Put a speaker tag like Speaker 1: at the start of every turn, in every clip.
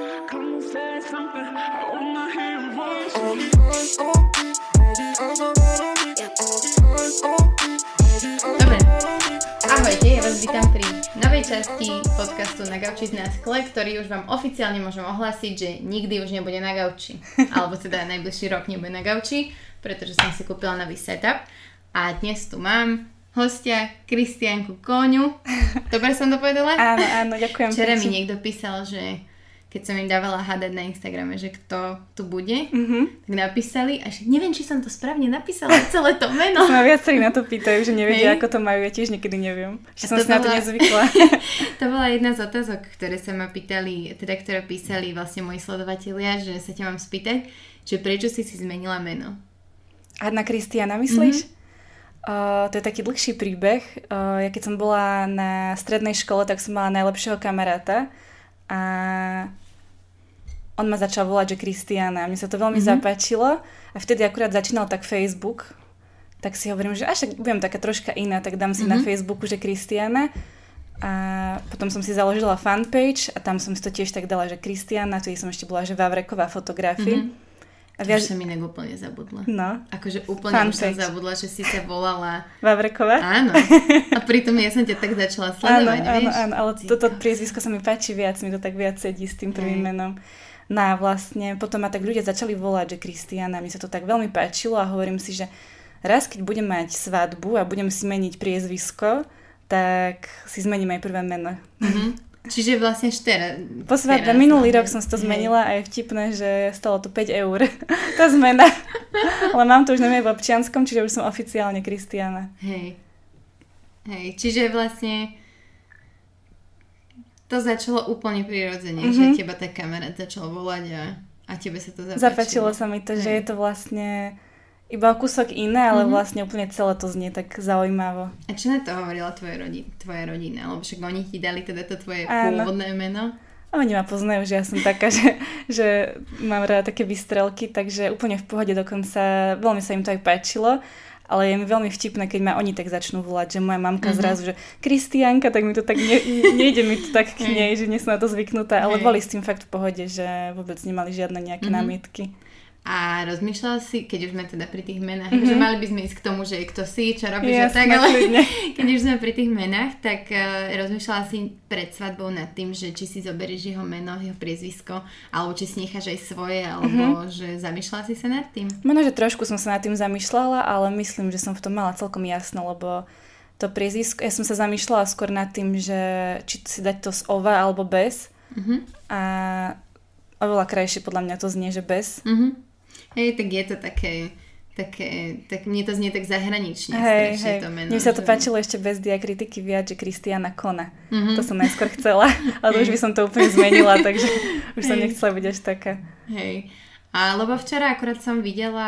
Speaker 1: Dobre. Ahojte, ja vás vítam pri novej časti podcastu Na gauči z nás skle, ktorý už vám oficiálne môžem ohlásiť, že nikdy už nebude na gauči. Alebo teda najbližší rok nebude na gauči, pretože som si kúpila nový setup. A dnes tu mám hostia Kristianku Kóňu. Dobre som to povedala?
Speaker 2: Áno, áno, ďakujem.
Speaker 1: Včera mi niekto písal, že keď som im dávala hádať na Instagrame, že kto tu bude,
Speaker 2: Mhm.
Speaker 1: tak napísali a že neviem, či som to správne napísala, celé to meno.
Speaker 2: Ma viacerí na to pýtajú, že nevedia, ako to majú, ja tiež niekedy neviem. Že som si na to
Speaker 1: bola-
Speaker 2: nezvykla.
Speaker 1: To bola jedna z otázok, ktoré sa ma pýtali, teda ktoré písali vlastne moji sledovatelia, že sa ťa mám spýtať, že prečo si si zmenila meno.
Speaker 2: A na Kristiana myslíš?
Speaker 1: Mhm.
Speaker 2: Uh, to je taký dlhší príbeh. Uh, ja keď som bola na strednej škole, tak som mala najlepšieho kamaráta a on ma začal volať, že Kristiana. Mne sa to veľmi
Speaker 1: Mhm.
Speaker 2: zapáčilo a vtedy akurát začínal tak Facebook, tak si hovorím, že až budem taká troška iná, tak dám si na
Speaker 1: Mhm.
Speaker 2: Facebooku, že Kristiana. A potom som si založila fanpage a tam som si to tiež tak dala, že Kristiana, vtedy som ešte bola, že Vavreková fotografie.
Speaker 1: Mhm.
Speaker 2: A viac...
Speaker 1: som inak úplne zabudla.
Speaker 2: No,
Speaker 1: Akože úplne už som zabudla, že si sa volala.
Speaker 2: Vavreková.
Speaker 1: Áno. A pritom ja som ťa tak začala
Speaker 2: Áno,
Speaker 1: sledovať,
Speaker 2: áno,
Speaker 1: vieš?
Speaker 2: áno, ale
Speaker 1: Ty
Speaker 2: toto priezvisko sa mi páči viac, mi to tak viac sedí s tým prvým
Speaker 1: Hej.
Speaker 2: menom. No a vlastne potom ma tak ľudia začali volať, že Kristiana, mi sa to tak veľmi páčilo a hovorím si, že raz keď budem mať svadbu a budem si meniť priezvisko, tak si zmením aj prvé meno.
Speaker 1: Mhm. Čiže vlastne štera.
Speaker 2: Po svadbe, minulý rok som si to zmenila a je vtipné, že stalo to 5 eur. tá zmena. Ale mám to už na v občianskom, čiže už som oficiálne Kristiana.
Speaker 1: Hej. Hej, čiže vlastne to začalo úplne prirodzene,
Speaker 2: Mhm.
Speaker 1: že teba tá kamarát začal volať a, a tebe sa to zapáčilo.
Speaker 2: Zapáčilo sa mi to, že
Speaker 1: Hej.
Speaker 2: je to vlastne iba kúsok iné, ale
Speaker 1: Mhm.
Speaker 2: vlastne úplne celé to znie tak zaujímavo.
Speaker 1: A čo na to hovorila tvoje rodi- tvoja rodina? Lebo však oni ti dali teda to tvoje
Speaker 2: Áno.
Speaker 1: pôvodné meno.
Speaker 2: A oni ma poznajú, že ja som taká, že, že mám rada také vystrelky, takže úplne v pohode dokonca, veľmi sa im to aj páčilo, ale je mi veľmi vtipné, keď ma oni tak začnú volať, že moja mamka
Speaker 1: Mhm.
Speaker 2: zrazu, že Kristianka, tak mi to tak, ne, nejde mi to tak k nej, že nie som na to zvyknutá, ale boli s tým fakt v pohode, že vôbec nemali žiadne nejaké
Speaker 1: Mhm.
Speaker 2: námietky.
Speaker 1: A rozmýšľala si, keď už sme teda pri tých menách,
Speaker 2: Mhm.
Speaker 1: že mali by sme ísť k tomu, že kto si, čo robíš a tak, ale keď už sme pri tých menách, tak uh, rozmýšľala si pred svadbou nad tým, že či si zoberieš jeho meno, jeho priezvisko, alebo či si necháš aj svoje, alebo že zamýšľala si sa nad tým.
Speaker 2: Možno, že trošku som sa nad tým zamýšľala, ale myslím, že som v tom mala celkom jasno, lebo to priezvisko, ja som sa zamýšľala skôr nad tým, že či si dať to z ova alebo bez
Speaker 1: Mhm.
Speaker 2: a oveľa krajšie podľa mňa to znie, že bez.
Speaker 1: Mhm. Hej, tak je to také, také, tak mne to znie tak zahranične
Speaker 2: Hej, hej.
Speaker 1: to meno.
Speaker 2: Mne sa to
Speaker 1: že-
Speaker 2: páčilo ešte bez diakritiky viac, že Kristiana Kona.
Speaker 1: Mhm.
Speaker 2: To som najskôr chcela, ale už by som to úplne zmenila, takže už som
Speaker 1: Hej.
Speaker 2: nechcela byť až taká.
Speaker 1: Hej. A lebo včera akurát som videla,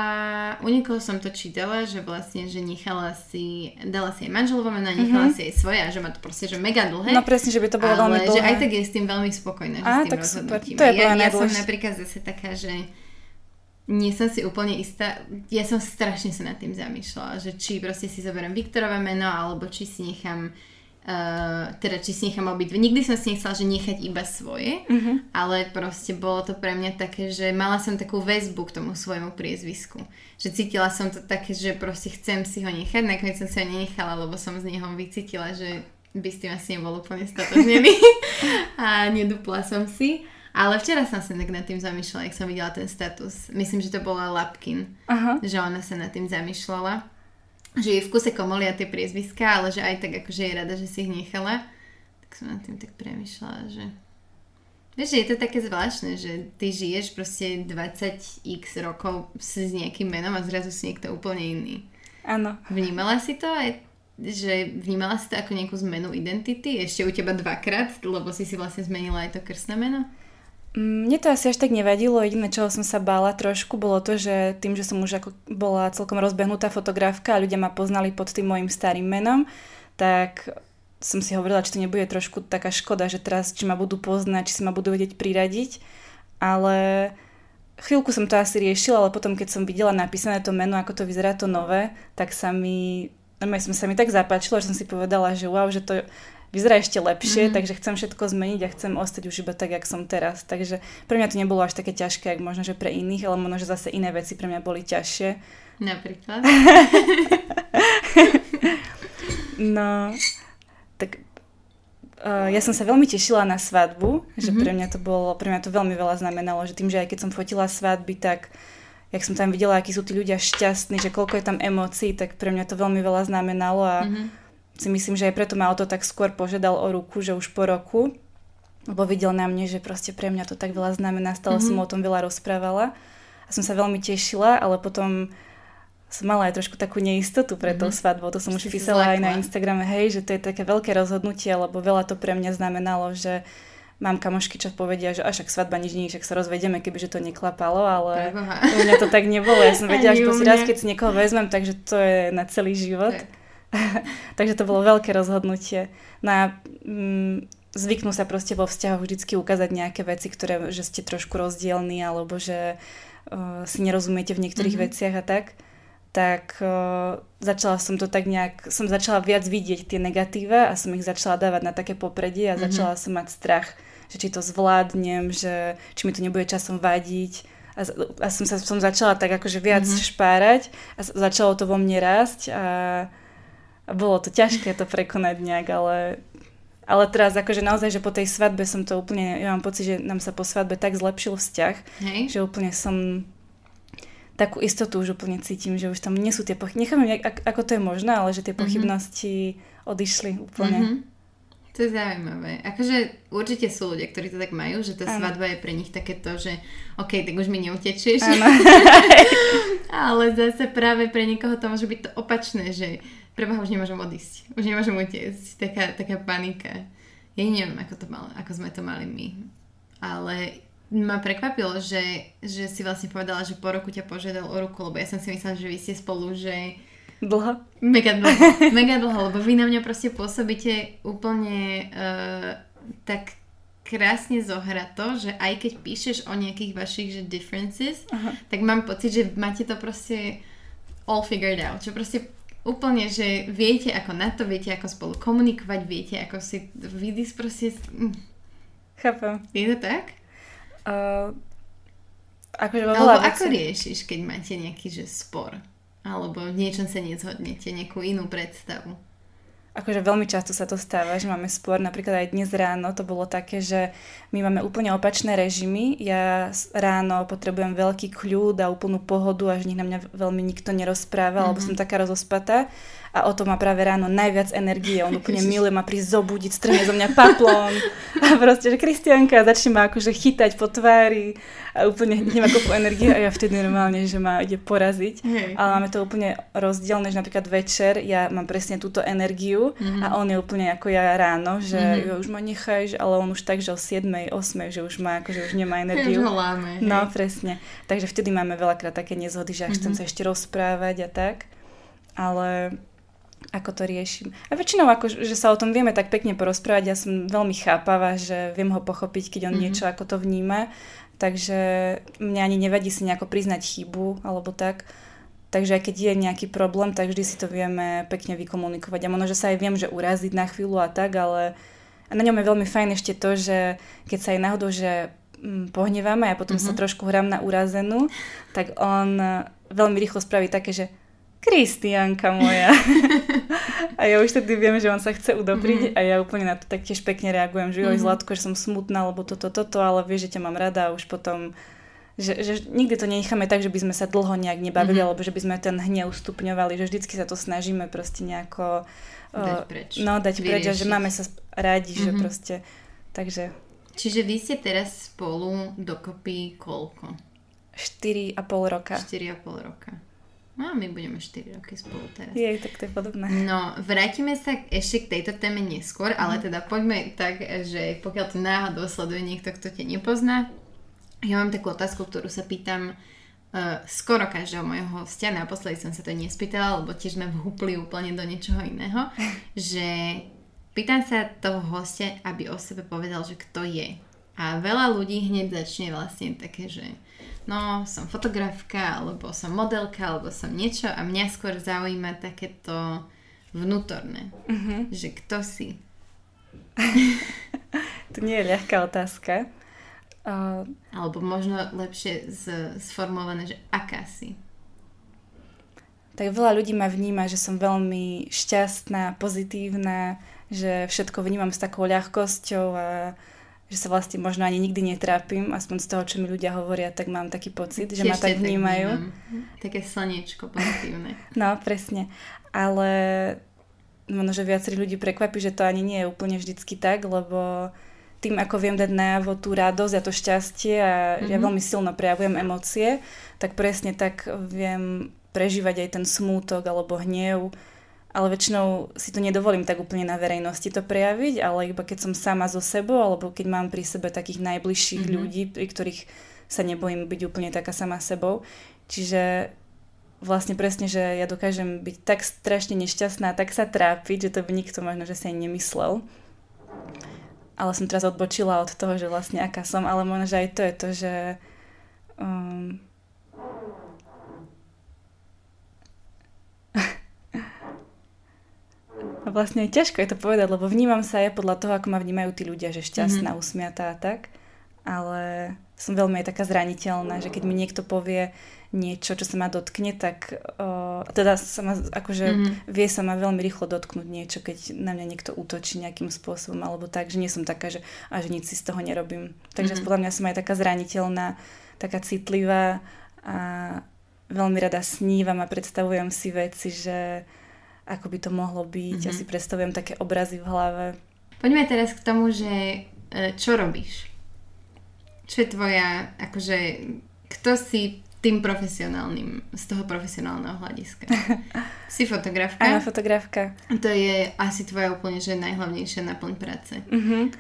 Speaker 1: u niekoho som to čítala, že vlastne, že nechala si, dala si aj manželovo meno, a nechala
Speaker 2: Mhm.
Speaker 1: si aj svoje a že má to proste, že mega dlhé.
Speaker 2: No presne, že by to bolo veľmi
Speaker 1: ale že
Speaker 2: dlhé.
Speaker 1: aj tak je s tým veľmi spokojná, že
Speaker 2: Á,
Speaker 1: s tým
Speaker 2: tak super. To je
Speaker 1: ja, ja som napríklad zase taká, že nie som si úplne istá, ja som strašne sa nad tým zamýšľala, že či proste si zoberiem Viktorové meno, alebo či si nechám Uh, teda či si nechám obidve. Nikdy som si nechcela, že nechať iba svoje,
Speaker 2: Mhm.
Speaker 1: ale proste bolo to pre mňa také, že mala som takú väzbu k tomu svojmu priezvisku. Že cítila som to také, že proste chcem si ho nechať, nakoniec som si ho nenechala, lebo som z neho vycítila, že by s tým asi nebol úplne statožnený a nedupla som si. Ale včera som sa tak nad tým zamýšľala, jak som videla ten status. Myslím, že to bola Lapkin,
Speaker 2: Aha.
Speaker 1: že ona sa nad tým zamýšľala. Že je v kuse komolia tie priezviská, ale že aj tak akože je rada, že si ich nechala. Tak som nad tým tak premyšľala, že... Vieš, že je to také zvláštne, že ty žiješ proste 20x rokov s nejakým menom a zrazu si niekto úplne iný.
Speaker 2: Áno.
Speaker 1: Vnímala si to aj že vnímala si to ako nejakú zmenu identity? Ešte u teba dvakrát, lebo si si vlastne zmenila aj to krstné meno?
Speaker 2: Mm, Mne to asi až tak nevadilo, jediné, čoho som sa bála trošku, bolo to, že tým, že som už ako bola celkom rozbehnutá fotografka a ľudia ma poznali pod tým mojim starým menom, tak som si hovorila, či to nebude trošku taká škoda, že teraz, či ma budú poznať, či si ma budú vedieť priradiť, ale chvíľku som to asi riešila, ale potom, keď som videla napísané to meno, ako to vyzerá to nové, tak sa mi, normálne som sa mi tak zapáčilo, že som si povedala, že wow, že to vyzerá ešte lepšie, mm-hmm. takže chcem všetko zmeniť a chcem ostať už iba tak, jak som teraz. Takže pre mňa to nebolo až také ťažké, ako možno, že pre iných, ale možno, že zase iné veci pre mňa boli ťažšie.
Speaker 1: Napríklad?
Speaker 2: no, tak uh, ja som sa veľmi tešila na svadbu, že mm-hmm. pre mňa to bolo, pre mňa to veľmi veľa znamenalo, že tým, že aj keď som fotila svadby, tak jak som tam videla, akí sú tí ľudia šťastní, že koľko je tam emócií, tak pre mňa to veľmi veľa znamenalo a mm-hmm si myslím, že aj preto ma o to tak skôr požiadal o ruku, že už po roku, lebo videl na mne, že proste pre mňa to tak veľa znamená, stále mm-hmm. som o tom veľa rozprávala a som sa veľmi tešila, ale potom som mala aj trošku takú neistotu pre mm-hmm. tou svadbou, to som už písala aj na Instagrame, hej, že to je také veľké rozhodnutie, lebo veľa to pre mňa znamenalo, že mám kamošky, čo povedia, že až ak svadba nič nie, však sa rozvedieme, kebyže to neklapalo, ale u mňa to tak nebolo. Ja som vedela, že si raz, keď si niekoho vezmem, takže to je na celý život. Tak. Takže to bolo veľké rozhodnutie. Na, mm, zvyknú sa proste vo vzťahoch vždycky ukázať nejaké veci, ktoré, že ste trošku rozdielní alebo že uh, si nerozumiete v niektorých mm-hmm. veciach a tak tak uh, začala som to tak nejak, som začala viac vidieť tie negatíva a som ich začala dávať na také popredie a mm-hmm. začala som mať strach, že či to zvládnem, že či mi to nebude časom vadiť a, a som, sa, som začala tak akože viac mm-hmm. špárať a začalo to vo mne rásť a bolo to ťažké to prekonať nejak, ale, ale teraz akože naozaj, že po tej svadbe som to úplne, ja mám pocit, že nám sa po svadbe tak zlepšil vzťah, Hej. že úplne som takú istotu už úplne cítim, že už tam nie sú tie pochybnosti, necháme, ako to je možné, ale že tie mhm. pochybnosti mm-hmm. odišli úplne. Mm-hmm.
Speaker 1: To je zaujímavé. Akože určite sú ľudia, ktorí to tak majú, že tá ano. svadba je pre nich takéto, že OK, tak už mi neutečieš. Ale zase práve pre niekoho to môže byť to opačné, že preboha už nemôžem odísť, už nemôžem utiecť, taká, taká panika. Ja neviem, ako, to mal, ako sme to mali my. Ale ma prekvapilo, že, že si vlastne povedala, že po roku ťa požiadal o ruku, lebo ja som si myslela, že vy ste spolu, že...
Speaker 2: Dlho?
Speaker 1: Mega dlho, mega dlho, lebo vy na mňa proste pôsobíte úplne uh, tak krásne zohra to, že aj keď píšeš o nejakých vašich že differences, uh-huh. tak mám pocit, že máte to proste all figured out. Že proste úplne, že viete ako na to, viete ako spolu komunikovať, viete ako si vydísť proste... Hm.
Speaker 2: Chápem.
Speaker 1: Je to tak?
Speaker 2: Uh, akože
Speaker 1: Alebo ako riešiš, keď máte nejaký že spor? Alebo v niečom sa nezhodnete, nejakú inú predstavu?
Speaker 2: Akože veľmi často sa to stáva, že máme spor. Napríklad aj dnes ráno to bolo také, že my máme úplne opačné režimy. Ja ráno potrebujem veľký kľud a úplnú pohodu, až nech na mňa veľmi nikto nerozpráva, mm-hmm. alebo mhm. som taká rozospatá a o to má práve ráno najviac energie. On úplne miluje ma prísť zobudiť, strhne zo mňa paplón a proste, že Kristianka začne ma akože chytať po tvári a úplne nemá kopu energie a ja vtedy normálne, že ma ide poraziť. Hej. Ale máme to úplne rozdielne, že napríklad večer ja mám presne túto energiu mm-hmm. a on je úplne ako ja ráno, že mm-hmm. jo, už ma nechaj, ale on už tak, že o 7, 8, že už má, akože už nemá energiu.
Speaker 1: Už láme,
Speaker 2: no, presne. Takže vtedy máme veľakrát také nezhody, že mm-hmm. chcem sa ešte rozprávať a tak. Ale ako to riešim. A väčšinou, ako, že sa o tom vieme tak pekne porozprávať, ja som veľmi chápavá, že viem ho pochopiť, keď on mm-hmm. niečo ako to vníma, takže mňa ani nevadí si nejako priznať chybu, alebo tak. Takže aj keď je nejaký problém, tak vždy si to vieme pekne vykomunikovať. A možno, že sa aj viem, že uraziť na chvíľu a tak, ale a na ňom je veľmi fajn ešte to, že keď sa aj náhodou, že mm, pohneváme a potom mm-hmm. sa trošku hrám na urazenú, tak on veľmi rýchlo spraví také, že Kristianka moja. a ja už tedy viem, že on sa chce udobriť mm-hmm. a ja úplne na to taktiež pekne reagujem, že joj, mm-hmm. Zlatko, že som smutná, lebo toto, toto, ale vieš, že ťa mám rada a už potom že, že nikdy to nenecháme tak, že by sme sa dlho nejak nebavili, mm-hmm. alebo že by sme ten hnev ustupňovali, že vždycky sa to snažíme proste nejako
Speaker 1: dať preč.
Speaker 2: No, dať preč a že máme sa rádi, mm-hmm. že mhm. proste, takže...
Speaker 1: Čiže vy ste teraz spolu dokopy koľko?
Speaker 2: 4,5 roka.
Speaker 1: 4,5 roka. No my budeme 4 roky spolu teraz.
Speaker 2: Je, tak to je podobné.
Speaker 1: No, vrátime sa ešte k tejto téme neskôr, mm. ale mhm. teda poďme tak, že pokiaľ to náhodou sleduje niekto, kto ťa nepozná, ja mám takú otázku, ktorú sa pýtam uh, skoro každého môjho hostia. Naposledy som sa to nespýtala, lebo tiež sme vhúpli úplne do niečoho iného. že pýtam sa toho hostia, aby o sebe povedal, že kto je. A veľa ľudí hneď začne vlastne také, že no som fotografka, alebo som modelka, alebo som niečo a mňa skôr zaujíma takéto vnútorné, uh-huh. že kto si.
Speaker 2: to nie je ľahká otázka. Uh,
Speaker 1: Alebo možno lepšie z, sformulované, že aká si.
Speaker 2: Tak veľa ľudí ma vníma, že som veľmi šťastná, pozitívna, že všetko vnímam s takou ľahkosťou a že sa vlastne možno ani nikdy netrápim, aspoň z toho, čo mi ľudia hovoria, tak mám taký pocit, že ma tak vnímajú.
Speaker 1: Tak Také slniečko pozitívne.
Speaker 2: no, presne. Ale možno, že viacerých ľudí prekvapí, že to ani nie je úplne vždycky tak, lebo tým, ako viem dať najavo tú radosť a to šťastie a mm-hmm. ja mhm. veľmi silno prejavujem emócie, tak presne tak viem prežívať aj ten smútok alebo hnev ale väčšinou si to nedovolím tak úplne na verejnosti to prejaviť, ale iba keď som sama so sebou, alebo keď mám pri sebe takých najbližších mm-hmm. ľudí, pri ktorých sa nebojím byť úplne taká sama sebou. Čiže vlastne presne, že ja dokážem byť tak strašne nešťastná, tak sa trápiť, že to by nikto možno, že si ani nemyslel. Ale som teraz odbočila od toho, že vlastne aká som, ale možno, že aj to je to, že um, vlastne ťažko je to povedať, lebo vnímam sa aj podľa toho, ako ma vnímajú tí ľudia, že šťastná, mm-hmm. usmiatá a tak. Ale som veľmi aj taká zraniteľná, že keď mi niekto povie niečo, čo sa ma dotkne, tak uh, teda sa ma, akože mm-hmm. vie sa ma veľmi rýchlo dotknúť niečo, keď na mňa niekto útočí nejakým spôsobom, alebo tak, že nie som taká, že až nič si z toho nerobím. Takže mm-hmm. podľa mňa som aj taká zraniteľná, taká citlivá a veľmi rada snívam a predstavujem si veci, že ako by to mohlo byť. Mm-hmm. Ja si predstavujem také obrazy v hlave.
Speaker 1: Poďme teraz k tomu, že e, čo robíš? Čo je tvoja, akože, kto si tým profesionálnym, z toho profesionálneho hľadiska? si fotografka?
Speaker 2: Áno, fotografka.
Speaker 1: To je asi tvoja úplne, že najhlavnejšia naplň práce.
Speaker 2: Uh-huh.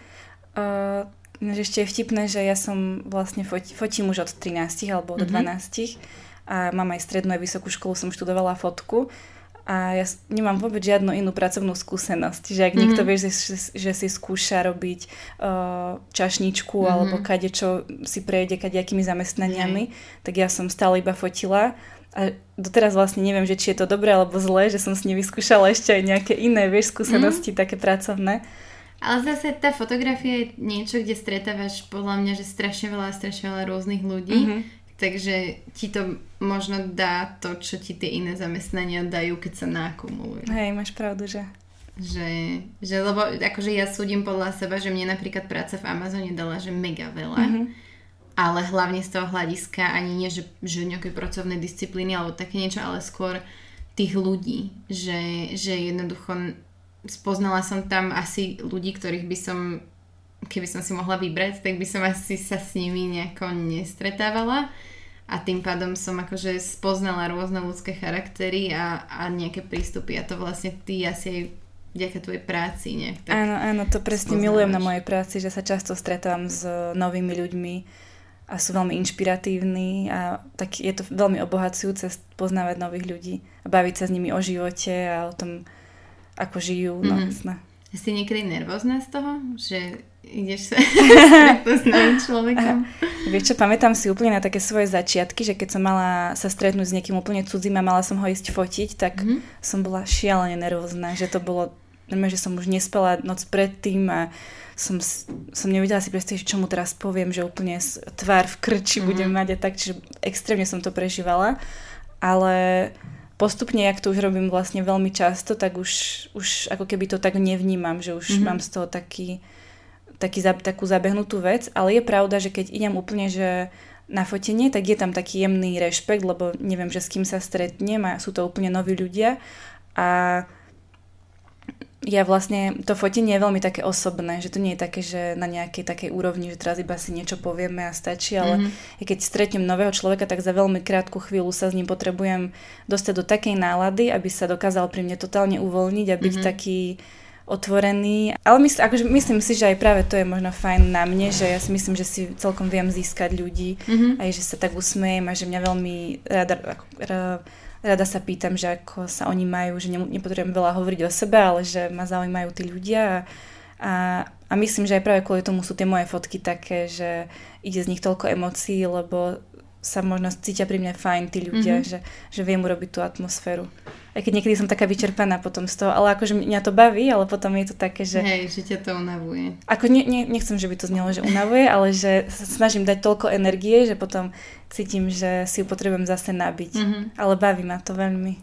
Speaker 2: Uh, ešte je vtipné, že ja som vlastne fot, fotím už od 13 alebo od uh-huh. 12 a mám aj strednú aj vysokú školu, som študovala fotku a ja nemám vôbec žiadnu inú pracovnú skúsenosť. Že ak mm-hmm. niekto vie, že, že si skúša robiť uh, čašničku mm-hmm. alebo kade čo si prejde kadejakými zamestnaniami, mm-hmm. tak ja som stále iba fotila a doteraz vlastne neviem, že či je to dobré alebo zlé, že som s nimi vyskúšala ešte aj nejaké iné, vieš, skúsenosti mm. také pracovné.
Speaker 1: Ale zase tá fotografia je niečo, kde stretávaš podľa mňa, že strašne veľa, strašne veľa rôznych ľudí. Mm-hmm Takže ti to možno dá to, čo ti tie iné zamestnania dajú, keď sa nakumulujú.
Speaker 2: Hej, máš pravdu, že...
Speaker 1: Že, že lebo akože ja súdim podľa seba, že mne napríklad práca v Amazone dala, že mega veľa. Mm-hmm. Ale hlavne z toho hľadiska ani nie, že, že nejaké pracovné disciplíny alebo také niečo, ale skôr tých ľudí. Že, že jednoducho spoznala som tam asi ľudí, ktorých by som keby som si mohla vybrať, tak by som asi sa s nimi nejako nestretávala a tým pádom som akože spoznala rôzne ľudské charaktery a, a nejaké prístupy a to vlastne ty asi aj vďaka tvojej práci nejak tak
Speaker 2: Áno, áno, to presne spoznávaš. milujem na mojej práci, že sa často stretávam s novými ľuďmi a sú veľmi inšpiratívni a tak je to veľmi obohacujúce poznávať nových ľudí a baviť sa s nimi o živote a o tom, ako žijú. No, mm-hmm.
Speaker 1: Si niekedy nervózna z toho, že ideš sa s novým človekom.
Speaker 2: Vieš čo, pamätám si úplne na také svoje začiatky, že keď som mala sa stretnúť s niekým úplne cudzím a mala som ho ísť fotiť, tak mm-hmm. som bola šialene nervózna, že to bolo, že som už nespala noc predtým a som, som nevedela si predstaviť, čo mu teraz poviem, že úplne tvár v krči mm-hmm. budem mať a tak, čiže extrémne som to prežívala, ale postupne, jak to už robím vlastne veľmi často, tak už, už ako keby to tak nevnímam, že už mm-hmm. mám z toho taký taký, takú zabehnutú vec, ale je pravda, že keď idem úplne, že na fotenie, tak je tam taký jemný rešpekt, lebo neviem, že s kým sa stretnem a sú to úplne noví ľudia a ja vlastne, to fotenie je veľmi také osobné, že to nie je také, že na nejakej takej úrovni, že teraz iba si niečo povieme a stačí, ale mm-hmm. keď stretnem nového človeka, tak za veľmi krátku chvíľu sa s ním potrebujem dostať do takej nálady, aby sa dokázal pri mne totálne uvoľniť a byť mm-hmm. taký otvorený. Ale mysl, akože myslím si, že aj práve to je možno fajn na mne, že ja si myslím, že si celkom viem získať ľudí, mm-hmm. aj že sa tak usmejem a že mňa veľmi rada, rada sa pýtam, že ako sa oni majú, že nepotrebujem veľa hovoriť o sebe, ale že ma zaujímajú tí ľudia a, a, a myslím, že aj práve kvôli tomu sú tie moje fotky také, že ide z nich toľko emócií, lebo sa možno cítia pri mne fajn tí ľudia, mm-hmm. že, že viem urobiť tú atmosféru. Aj keď niekedy som taká vyčerpaná potom z toho, ale akože mňa to baví, ale potom je to také, že...
Speaker 1: Hej, že ťa to unavuje.
Speaker 2: Ako ne, ne, nechcem, že by to znelo, že unavuje, ale že sa snažím dať toľko energie, že potom cítim, že si ju potrebujem zase nabiť. Mm-hmm. Ale baví ma to veľmi.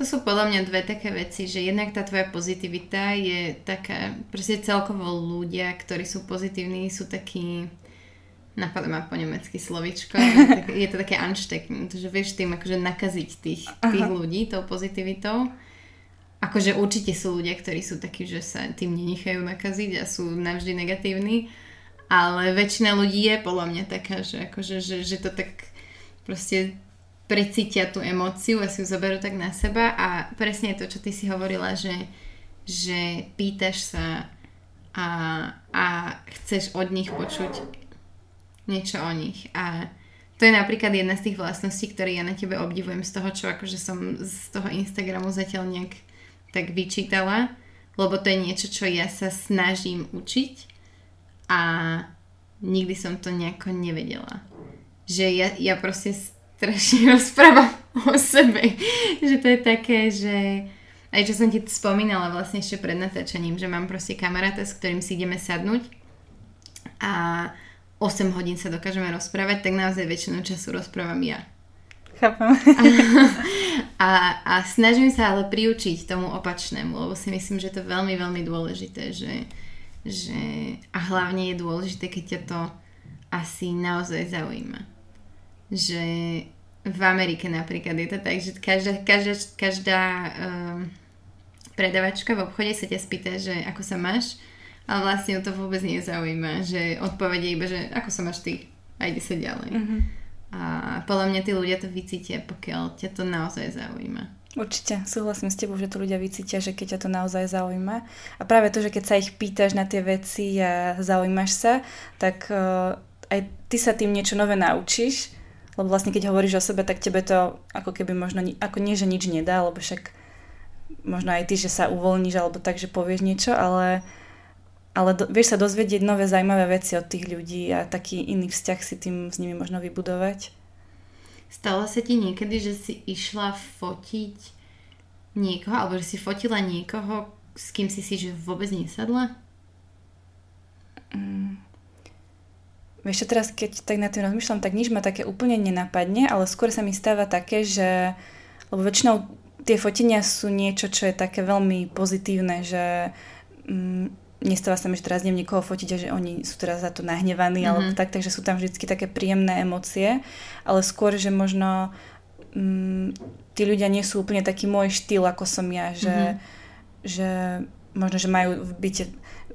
Speaker 1: To sú podľa mňa dve také veci, že jednak tá tvoja pozitivita je taká, proste celkovo ľudia, ktorí sú pozitívni, sú takí napadá ma po nemecky slovičko, je to také anštekný, že vieš tým akože nakaziť tých, tých ľudí tou pozitivitou. Akože určite sú ľudia, ktorí sú takí, že sa tým nenechajú nakaziť a sú navždy negatívni, ale väčšina ľudí je podľa mňa taká, že, akože, že, že to tak proste precítia tú emóciu a si ju zoberú tak na seba a presne to, čo ty si hovorila, že, že pýtaš sa a, a chceš od nich počuť niečo o nich. A to je napríklad jedna z tých vlastností, ktoré ja na tebe obdivujem z toho, čo akože som z toho Instagramu zatiaľ nejak tak vyčítala, lebo to je niečo, čo ja sa snažím učiť a nikdy som to nejako nevedela. Že ja, ja proste strašne rozprávam o sebe. že to je také, že aj čo som ti spomínala vlastne ešte pred natáčaním, že mám proste kamaráta, s ktorým si ideme sadnúť a 8 hodín sa dokážeme rozprávať, tak naozaj väčšinu času rozprávam ja.
Speaker 2: Chápem.
Speaker 1: A, a snažím sa ale priučiť tomu opačnému, lebo si myslím, že to je veľmi, veľmi dôležité, že, že a hlavne je dôležité, keď ťa to asi naozaj zaujíma. Že v Amerike napríklad je to tak, že každá, každá, každá um, predavačka v obchode sa ťa spýta, že ako sa máš ale vlastne to vôbec nezaujíma, že odpovede iba, že ako sa máš ty a ide sa ďalej. Uh-huh. A podľa mňa tí ľudia to vycítia, pokiaľ ťa to naozaj zaujíma.
Speaker 2: Určite, súhlasím s tebou, že to ľudia vycítia, že keď ťa to naozaj zaujíma. A práve to, že keď sa ich pýtaš na tie veci a zaujímaš sa, tak uh, aj ty sa tým niečo nové naučíš, lebo vlastne keď hovoríš o sebe, tak tebe to ako keby možno, ako nie, že nič nedá, lebo však možno aj ty, že sa uvoľníš alebo tak, že povieš niečo, ale ale do, vieš sa dozvedieť nové zaujímavé veci od tých ľudí a taký iný vzťah si tým s nimi možno vybudovať.
Speaker 1: Stalo sa ti niekedy, že si išla fotiť niekoho, alebo že si fotila niekoho, s kým si si že vôbec nesadla?
Speaker 2: Mm. Vieš čo, teraz keď tak na tým rozmýšľam, tak nič ma také úplne nenapadne, ale skôr sa mi stáva také, že lebo väčšinou tie fotenia sú niečo, čo je také veľmi pozitívne, že mm, nestáva sa mi, že teraz idem niekoho fotiť a že oni sú teraz za to nahnevaní mm-hmm. alebo tak, takže sú tam vždy také príjemné emócie, ale skôr, že možno mm, tí ľudia nie sú úplne taký môj štýl, ako som ja, že, mm-hmm. že možno, že majú v byte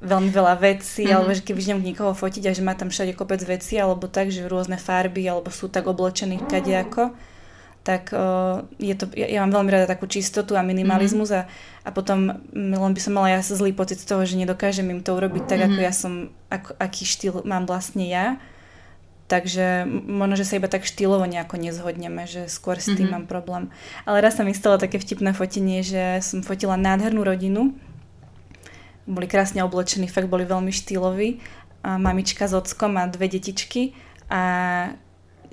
Speaker 2: veľmi veľa vecí, mm-hmm. alebo že keď idem niekoho fotiť a že má tam všade kopec vecí, alebo tak, že rôzne farby, alebo sú tak oblečení kadejako. ako tak uh, je to, ja, ja mám veľmi rada takú čistotu a minimalizmus mm-hmm. a, a potom len by som mala ja zlý pocit z toho, že nedokážem im to urobiť tak, mm-hmm. ako ja som, ako, aký štýl mám vlastne ja. Takže možno, že sa iba tak štýlovo nejako nezhodneme, že skôr s tým mm-hmm. mám problém. Ale raz sa mi stalo také vtipné fotenie, že som fotila nádhernú rodinu. Boli krásne oblečení, fakt boli veľmi štýloví. A mamička s ockom a dve detičky. A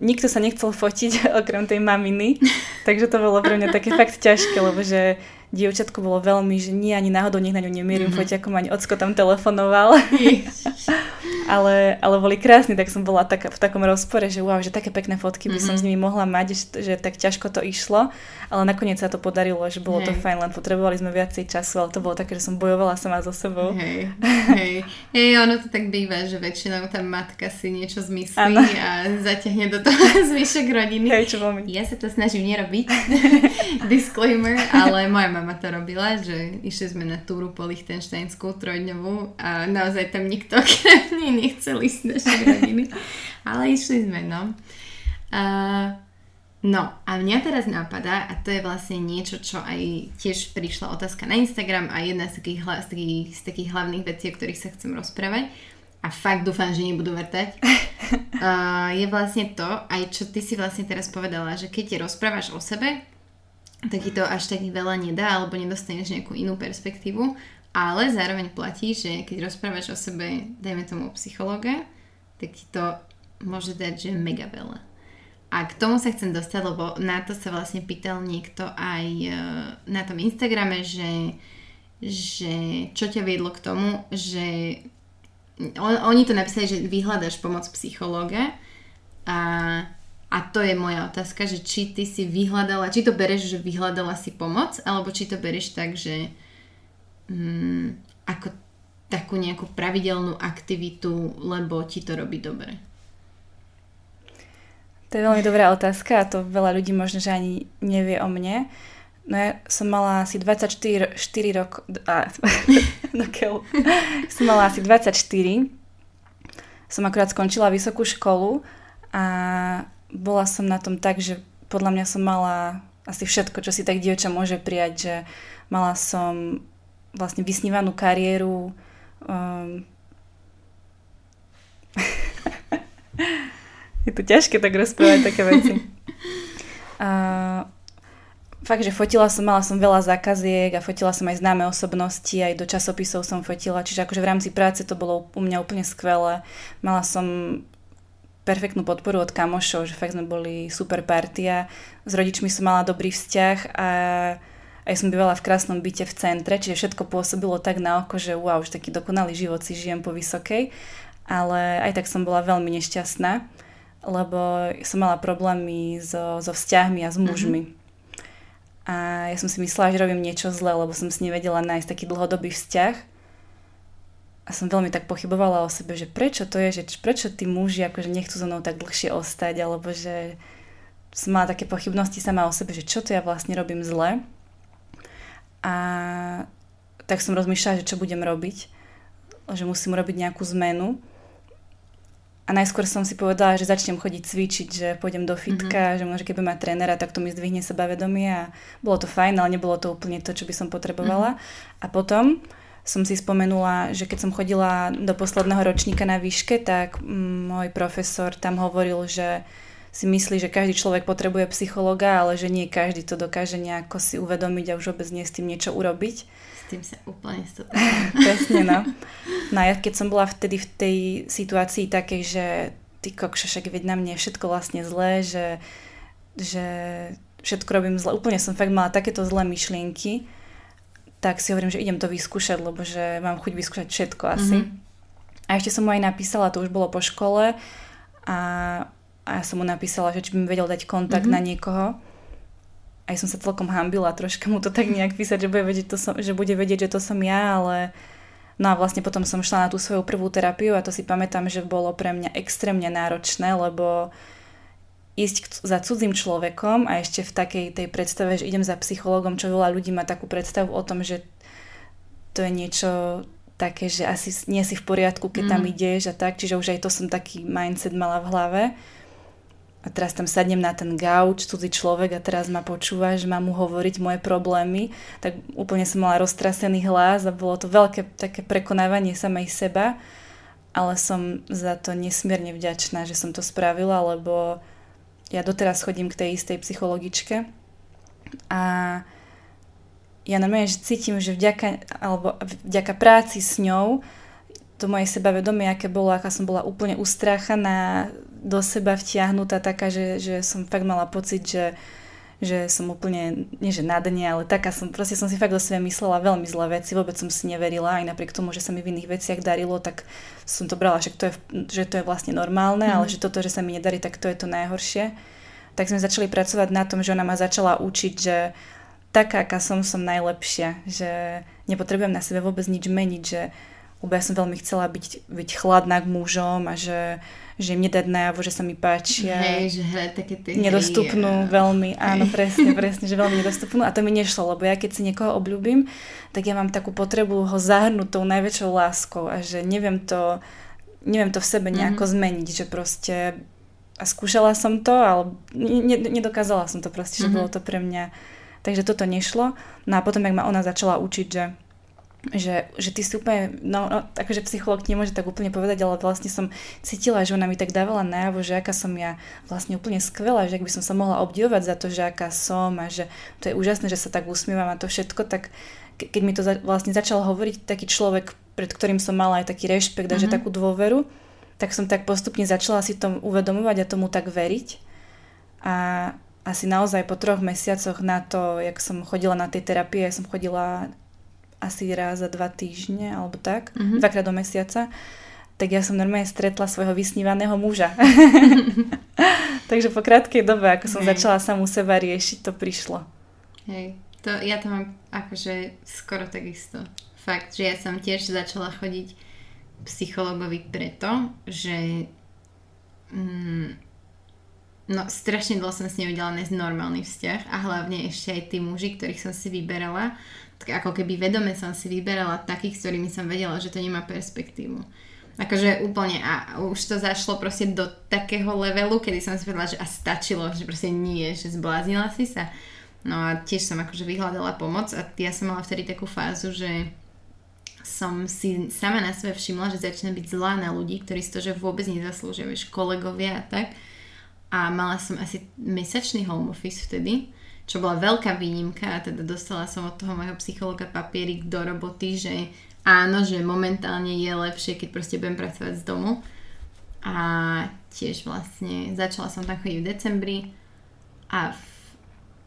Speaker 2: nikto sa nechcel fotiť okrem tej maminy, takže to bolo pre mňa také fakt ťažké, lebo že dievčatko bolo veľmi, že nie ani náhodou nech na ňu nemierim mm-hmm. foťakom, ani ocko tam telefonoval. ale, ale boli krásni, tak som bola tak, v takom rozpore, že wow, že také pekné fotky by mm-hmm. som s nimi mohla mať, že, že tak ťažko to išlo, ale nakoniec sa to podarilo, že bolo hey. to fajn, len potrebovali sme viacej času, ale to bolo také, že som bojovala sama so sebou.
Speaker 1: Hej, hej. hej ono to tak býva, že väčšinou tá matka si niečo zmyslí ano. a zaťahne do toho zvyšok rodiny.
Speaker 2: Hej, čo
Speaker 1: Ja sa to snažím nerobiť, disclaimer, ale moja mama to robila, že išli sme na túru po Lichtensteinsku trojdňovú a naozaj tam nikto okrem nechcel ísť našej rodiny. Ale išli sme, no. Uh, no a mňa teraz napadá, a to je vlastne niečo, čo aj tiež prišla otázka na Instagram a jedna z takých, z takých, z takých hlavných vecí, o ktorých sa chcem rozprávať a fakt dúfam, že nebudú vrtať, uh, je vlastne to, aj čo ty si vlastne teraz povedala, že keď ti rozprávaš o sebe, tak ti to až tak veľa nedá, alebo nedostaneš nejakú inú perspektívu, ale zároveň platí, že keď rozprávaš o sebe, dajme tomu psychologa, tak ti to môže dať, že mega veľa. a k tomu sa chcem dostať, lebo na to sa vlastne pýtal niekto aj e, na tom Instagrame, že, že čo ťa viedlo k tomu, že on, oni to napísali, že vyhľadaš pomoc psychológa a, a to je moja otázka, že či ty si vyhľadala, či to bereš, že vyhľadala si pomoc, alebo či to bereš tak, že mm, ako takú nejakú pravidelnú aktivitu, lebo ti to robí dobre.
Speaker 2: To je veľmi dobrá otázka a to veľa ľudí možno, že ani nevie o mne. No ja som mala asi 24 4 rok... A, no som mala asi 24. Som akurát skončila vysokú školu a bola som na tom tak, že podľa mňa som mala asi všetko, čo si tak dievča môže prijať, že mala som vlastne vysnívanú kariéru, um, Je to ťažké tak rozprávať také veci. A fakt, že fotila som, mala som veľa zákaziek a fotila som aj známe osobnosti, aj do časopisov som fotila, čiže akože v rámci práce to bolo u mňa úplne skvelé. Mala som perfektnú podporu od kamošov, že fakt sme boli super partia. S rodičmi som mala dobrý vzťah a aj som bývala v krásnom byte v centre, čiže všetko pôsobilo tak na oko, že wow, že taký dokonalý život si žijem po vysokej, ale aj tak som bola veľmi nešťastná lebo som mala problémy so, so vzťahmi a s mužmi. Mm-hmm. A ja som si myslela, že robím niečo zle, lebo som si nevedela nájsť taký dlhodobý vzťah. A som veľmi tak pochybovala o sebe, že prečo to je, že prečo tí muži akože nechcú so mnou tak dlhšie ostať, alebo že som mala také pochybnosti sama o sebe, že čo to ja vlastne robím zle. A tak som rozmýšľala, že čo budem robiť, že musím robiť nejakú zmenu. A najskôr som si povedala, že začnem chodiť cvičiť, že pôjdem do fitka, mm-hmm. že možno budem mať trénera, tak to mi zdvihne sebavedomie a bolo to fajn, ale nebolo to úplne to, čo by som potrebovala. Mm-hmm. A potom som si spomenula, že keď som chodila do posledného ročníka na výške, tak môj profesor tam hovoril, že si myslí, že každý človek potrebuje psychologa, ale že nie každý to dokáže nejako si uvedomiť a už vôbec nie s tým niečo urobiť
Speaker 1: tým sa úplne
Speaker 2: Presne, no. No a ja keď som bola vtedy v tej situácii takej, že ty kokšo, však veď na mne je všetko vlastne zlé, že, že všetko robím zle. Úplne som fakt mala takéto zlé myšlienky, tak si hovorím, že idem to vyskúšať, lebo že mám chuť vyskúšať všetko asi. Mm-hmm. A ešte som mu aj napísala, to už bolo po škole a, a ja som mu napísala, že či by mi vedel dať kontakt mm-hmm. na niekoho aj som sa celkom hambila troška mu to tak nejak písať, že bude vedieť, to som, že bude vedieť, že to som ja, ale no a vlastne potom som šla na tú svoju prvú terapiu a to si pamätám, že bolo pre mňa extrémne náročné, lebo ísť za cudzím človekom a ešte v takej tej predstave, že idem za psychologom, čo veľa ľudí má takú predstavu o tom, že to je niečo také, že asi nie si v poriadku, keď mm. tam ideš a tak, čiže už aj to som taký mindset mala v hlave a teraz tam sadnem na ten gauč, cudzí človek a teraz ma počúva, že mám mu hovoriť moje problémy, tak úplne som mala roztrasený hlas a bolo to veľké také prekonávanie samej seba, ale som za to nesmierne vďačná, že som to spravila, lebo ja doteraz chodím k tej istej psychologičke. A ja normálne, že cítim, že vďaka, alebo vďaka práci s ňou to moje sebavedomie, aké bolo, aká som bola úplne ustráchaná, do seba vtiahnutá, taká, že, že som fakt mala pocit, že, že som úplne, nie že na dne, ale taká som, proste som si fakt do seba myslela veľmi zlé veci, vôbec som si neverila, aj napriek tomu, že sa mi v iných veciach darilo, tak som to brala, že to je, že to je vlastne normálne, mm. ale že toto, že sa mi nedarí, tak to je to najhoršie. Tak sme začali pracovať na tom, že ona ma začala učiť, že taká, aká som, som najlepšia, že nepotrebujem na sebe vôbec nič meniť, že lebo ja som veľmi chcela byť, byť chladná k mužom a že, že im nedať najavo, že sa mi páčia.
Speaker 1: Hej, že hrať také tie
Speaker 2: Nedostupnú hry, veľmi, hej. áno, presne, presne, že veľmi nedostupnú a to mi nešlo, lebo ja keď si niekoho obľúbim, tak ja mám takú potrebu ho zahrnúť tou najväčšou láskou a že neviem to, neviem to v sebe mhm. nejako mm-hmm. zmeniť, že proste a skúšala som to, ale ne, nedokázala som to proste, že mm-hmm. bolo to pre mňa, takže toto nešlo. No a potom, jak ma ona začala učiť, že že, že ty si úplne, no, no akože psycholog nemôže tak úplne povedať, ale vlastne som cítila, že ona mi tak dávala najavo, že aká som ja vlastne úplne skvelá, že ak by som sa mohla obdivovať za to, že aká som a že to je úžasné, že sa tak usmievam a to všetko, tak keď mi to za, vlastne začal hovoriť taký človek, pred ktorým som mala aj taký rešpekt a mm-hmm. že mhm. takú dôveru, tak som tak postupne začala si to uvedomovať a tomu tak veriť. A asi naozaj po troch mesiacoch na to, jak som chodila na tie terapie, som chodila asi raz za dva týždne alebo tak, mm-hmm. dvakrát do mesiaca, tak ja som normálne stretla svojho vysnívaného muža. Takže po krátkej dobe, ako som Hej. začala samú seba riešiť, to prišlo.
Speaker 1: Hej, to, ja to mám akože skoro takisto. Fakt, že ja som tiež začala chodiť psychologovi preto, že mm, No, strašne dlho som s ním vedela nájsť normálny vzťah a hlavne ešte aj tí muži, ktorých som si vyberala, ako keby vedome som si vyberala takých, s ktorými som vedela, že to nemá perspektívu. Akože úplne a už to zašlo proste do takého levelu, kedy som si povedala, že a stačilo, že proste nie, že zbláznila si sa. No a tiež som akože vyhľadala pomoc a ja som mala vtedy takú fázu, že som si sama na sebe všimla, že začína byť zlá na ľudí, ktorí si to že vôbec nezaslúžia, vieš, kolegovia a tak a mala som asi mesačný home office vtedy, čo bola veľká výnimka a teda dostala som od toho môjho psychologa papierik do roboty, že áno, že momentálne je lepšie, keď proste budem pracovať z domu. A tiež vlastne začala som tam chodiť v decembri a v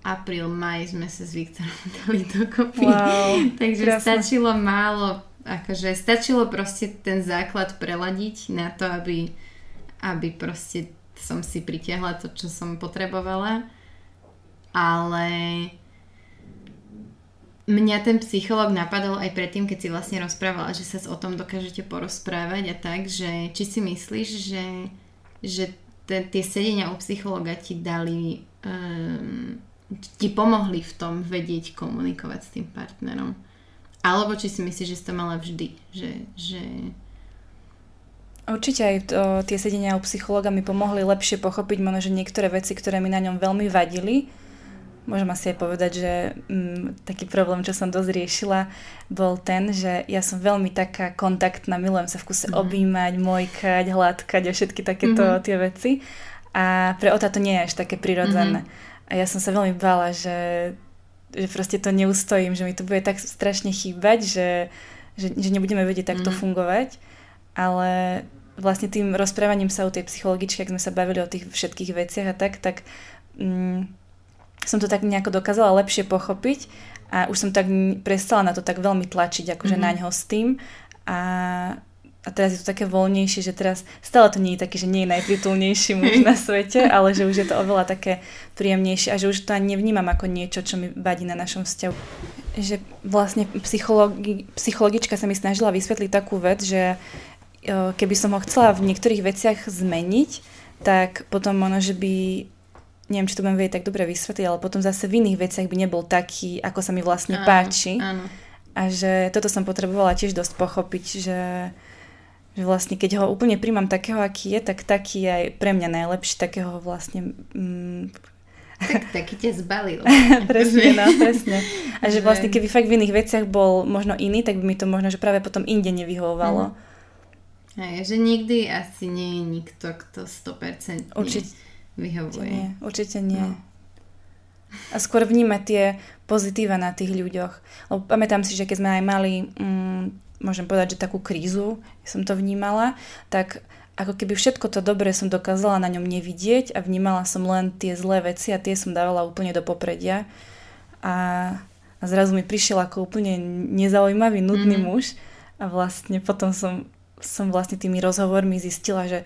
Speaker 1: apríl, maj sme sa s Viktorom dali dokopy. Wow, Takže krásne. stačilo málo, akože stačilo proste ten základ preladiť na to, aby, aby proste som si pritiahla to, čo som potrebovala. Ale mňa ten psychológ napadol aj predtým, keď si vlastne rozprávala, že sa o tom dokážete porozprávať a tak, že či si myslíš, že, že tie sedenia u psychologa ti dali, um, ti pomohli v tom vedieť komunikovať s tým partnerom. Alebo či si myslíš, že si to mala vždy, že, že
Speaker 2: Určite aj to, tie sedenia u psychológa mi pomohli lepšie pochopiť možno, že niektoré veci, ktoré mi na ňom veľmi vadili. Môžem asi aj povedať, že mm, taký problém, čo som dosť riešila, bol ten, že ja som veľmi taká kontaktná, milujem sa v kuse mm-hmm. objímať, mojkať, hladkať a všetky takéto mm-hmm. tie veci. A pre Ota to nie je až také prirodzené. Mm-hmm. A ja som sa veľmi bála, že, že proste to neustojím, že mi to bude tak strašne chýbať, že, že, že nebudeme vedieť takto mm-hmm. fungovať ale vlastne tým rozprávaním sa u tej psychologičky, ak sme sa bavili o tých všetkých veciach a tak, tak mm, som to tak nejako dokázala lepšie pochopiť a už som tak prestala na to tak veľmi tlačiť, akože mm-hmm. na ňo s tým a, a teraz je to také voľnejšie, že teraz stále to nie je taký, že nie je najpritulnejší muž na svete, ale že už je to oveľa také príjemnejšie a že už to ani nevnímam ako niečo, čo mi vadí na našom vzťahu. Že vlastne psychologi, psychologička sa mi snažila vysvetliť takú vec, že keby som ho chcela v niektorých veciach zmeniť, tak potom ono, že by neviem, či to budem vedieť tak dobre vysvetliť, ale potom zase v iných veciach by nebol taký, ako sa mi vlastne áno, páči. Áno. A že toto som potrebovala tiež dosť pochopiť, že, že vlastne keď ho úplne príjmam takého, aký je, tak taký je aj pre mňa najlepší, takého vlastne... Mm,
Speaker 1: tak, taký ťa zbalil.
Speaker 2: presne, no, presne. A že vlastne keby fakt v iných veciach bol možno iný, tak by mi to možno, že práve potom inde nevyhovovalo. Mm.
Speaker 1: Hej, že nikdy asi nie je nikto, kto 100% Určite vyhovuje.
Speaker 2: Nie, určite nie. No. A skôr vnímať tie pozitíva na tých ľuďoch. Lebo pamätám si, že keď sme aj mali, mm, môžem povedať, že takú krízu, som to vnímala, tak ako keby všetko to dobré som dokázala na ňom nevidieť a vnímala som len tie zlé veci a tie som dávala úplne do popredia. A, a zrazu mi prišiel ako úplne nezaujímavý, nudný mm-hmm. muž a vlastne potom som som vlastne tými rozhovormi zistila, že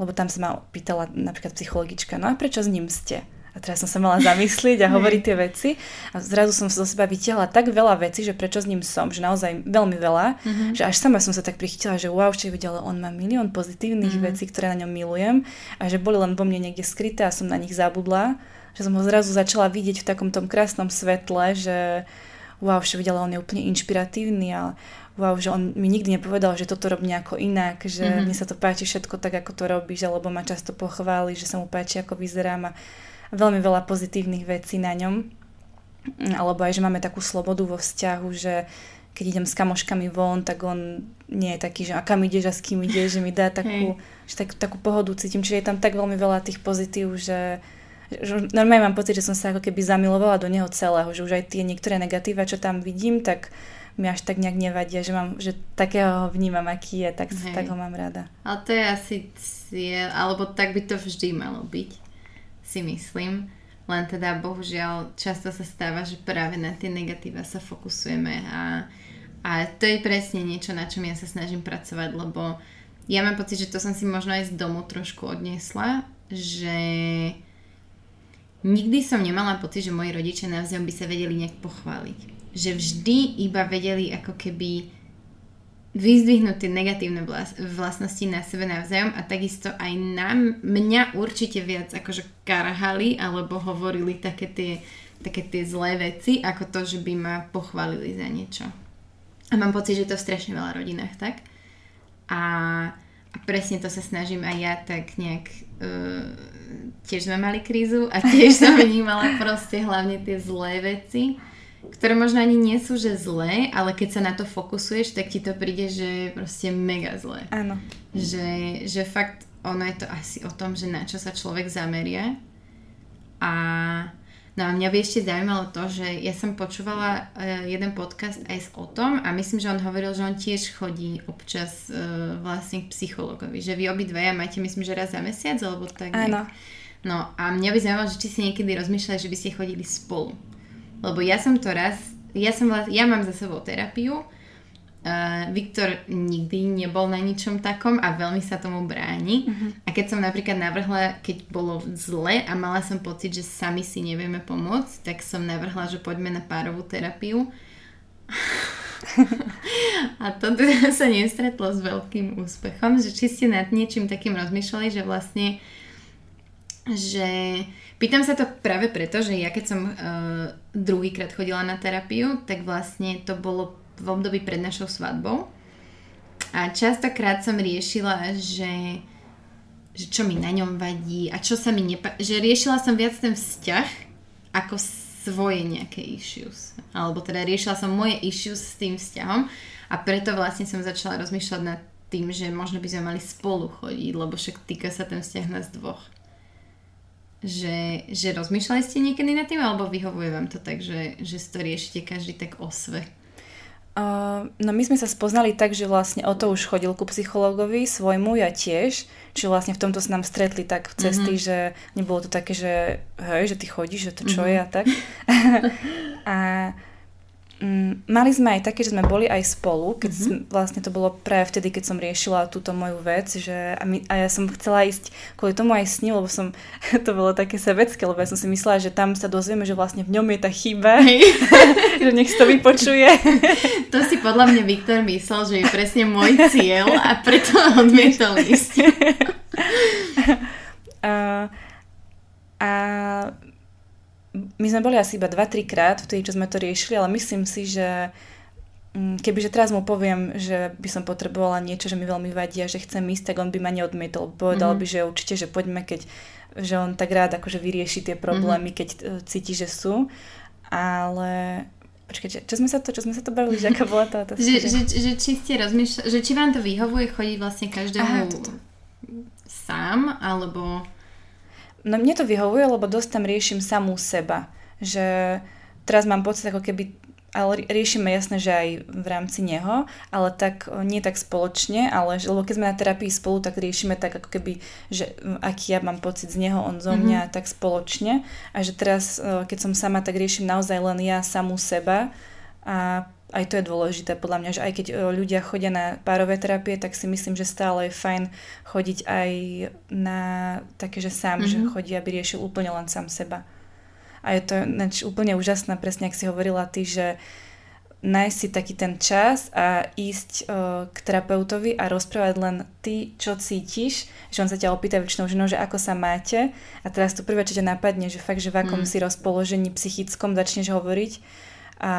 Speaker 2: lebo tam sa ma pýtala napríklad psychologička, no a prečo s ním ste? A teraz som sa mala zamyslieť a hovoriť tie veci a zrazu som zo seba vytiahla tak veľa vecí, že prečo s ním som, že naozaj veľmi veľa, mm-hmm. že až sama som sa tak prichytila, že wow, čo videla, on má milión pozitívnych mm-hmm. vecí, ktoré na ňom milujem a že boli len vo mne niekde skryté a som na nich zabudla, že som ho zrazu začala vidieť v takom tom krásnom svetle, že wow, že videla, on je úplne inšpiratívny a wow, že on mi nikdy nepovedal, že toto robí nejako inak, že mm-hmm. mne sa to páči všetko tak, ako to robíš, alebo ma často pochváli, že sa mu páči, ako vyzerám a veľmi veľa pozitívnych vecí na ňom. Alebo aj, že máme takú slobodu vo vzťahu, že keď idem s kamoškami von, tak on nie je taký, že a kam ideš a s kým ideš, že mi dá takú, že tak, takú pohodu cítim. Čiže je tam tak veľmi veľa tých pozitív, že, že normálne mám pocit, že som sa ako keby zamilovala do neho celého, že už aj tie niektoré negatíva, čo tam vidím, tak mi až tak nejak nevadia, že, mám, že takého ho vnímam, aký je, tak, tak ho mám rada.
Speaker 1: Ale to je asi cieľ, alebo tak by to vždy malo byť. si myslím. Len teda bohužiaľ často sa stáva, že práve na tie negatíva sa fokusujeme a, a to je presne niečo, na čom ja sa snažím pracovať, lebo ja mám pocit, že to som si možno aj z domu trošku odniesla, že nikdy som nemala pocit, že moji rodičia navzájom by sa vedeli nejak pochváliť. Že vždy iba vedeli ako keby vyzdvihnúť tie negatívne vlastnosti na sebe navzájom a takisto aj na mňa určite viac akože karhali alebo hovorili také tie, také tie zlé veci ako to, že by ma pochválili za niečo. A mám pocit, že to v strašne veľa rodinách tak. A, a presne to sa snažím aj ja tak nejak... Uh, tiež sme mali krízu a tiež som vnímala proste hlavne tie zlé veci ktoré možno ani nie sú že zlé, ale keď sa na to fokusuješ, tak ti to príde, že je proste mega zlé.
Speaker 2: Áno.
Speaker 1: Že, že fakt ono je to asi o tom, že na čo sa človek zameria. A no a mňa by ešte zaujímalo to, že ja som počúvala uh, jeden podcast aj o tom a myslím, že on hovoril, že on tiež chodí občas uh, vlastne k psychologovi. Že vy obidvaja máte, myslím, že raz za mesiac, alebo tak.
Speaker 2: Áno.
Speaker 1: No a mňa by zaujímalo, že či si niekedy rozmýšľali, že by ste chodili spolu. Lebo ja som to raz, ja, som, ja mám za sebou terapiu, Uh, Viktor nikdy nebol na ničom takom a veľmi sa tomu bráni. Uh-huh. A keď som napríklad navrhla, keď bolo zle a mala som pocit, že sami si nevieme pomôcť, tak som navrhla, že poďme na párovú terapiu. a to teda sa nestretlo s veľkým úspechom, že či ste nad niečím takým rozmýšľali, že vlastne že pýtam sa to práve preto, že ja keď som uh, druhýkrát chodila na terapiu, tak vlastne to bolo v období pred našou svadbou a častokrát som riešila, že, že čo mi na ňom vadí a čo sa mi nepa... že riešila som viac ten vzťah ako svoje nejaké issues. Alebo teda riešila som moje issues s tým vzťahom a preto vlastne som začala rozmýšľať nad tým, že možno by sme mali spolu chodiť, lebo však týka sa ten vzťah nás dvoch že, že rozmýšľali ste niekedy nad tým, alebo vyhovuje vám to tak, že, že si to riešite každý tak o sve?
Speaker 2: Uh, no my sme sa spoznali tak, že vlastne o to už chodil ku psychologovi svojmu, ja tiež, čiže vlastne v tomto sa nám stretli tak v cesty, mm-hmm. že nebolo to také, že hej, že ty chodíš, že to čo mm-hmm. je a tak. a Mm, mali sme aj také, že sme boli aj spolu, keď mm-hmm. vlastne to bolo práve vtedy, keď som riešila túto moju vec, že a, my, a ja som chcela ísť kvôli tomu aj s ním, lebo som, to bolo také sebecké, lebo ja som si myslela, že tam sa dozvieme, že vlastne v ňom je tá chyba, že nech to vypočuje.
Speaker 1: to si podľa mňa Viktor myslel, že je presne môj cieľ a preto odmietol ísť.
Speaker 2: a, a my sme boli asi iba 2-3 krát v tej, čo sme to riešili, ale myslím si, že mm, kebyže teraz mu poviem, že by som potrebovala niečo, že mi veľmi vadí a že chcem ísť, tak on by ma neodmietol. Povedal mm-hmm. by, že určite, že poďme, keď že on tak rád akože vyrieši tie problémy, mm-hmm. keď uh, cíti, že sú. Ale Počkaj, čo sme sa to, čo sme sa to bavili, že aká bola tá otázka?
Speaker 1: že, že, že, či ste rozmýšľali, že či vám to vyhovuje chodiť vlastne každému Aha, sám, alebo...
Speaker 2: No mne to vyhovuje, lebo dosť tam riešim samú seba. Že teraz mám pocit, ako keby ale riešime jasné, že aj v rámci neho, ale tak nie tak spoločne, ale že, lebo keď sme na terapii spolu, tak riešime tak ako keby, že aký ja mám pocit z neho, on zo mňa, mm-hmm. tak spoločne a že teraz, keď som sama, tak riešim naozaj len ja samú seba a aj to je dôležité podľa mňa, že aj keď e, ľudia chodia na párové terapie, tak si myslím, že stále je fajn chodiť aj na také, že sám, mm-hmm. že mhm. chodí, aby riešil úplne len sám seba. A je to neč, úplne úžasné, presne ak si hovorila ty, že nájsť si taký ten čas a ísť uh, k terapeutovi a rozprávať len ty, čo cítiš, že on sa ťa opýta väčšinou ženou, že ako sa máte a teraz to prvé, čo ťa napadne, že fakt, že v akom mm. si rozpoložení psychickom začneš hovoriť a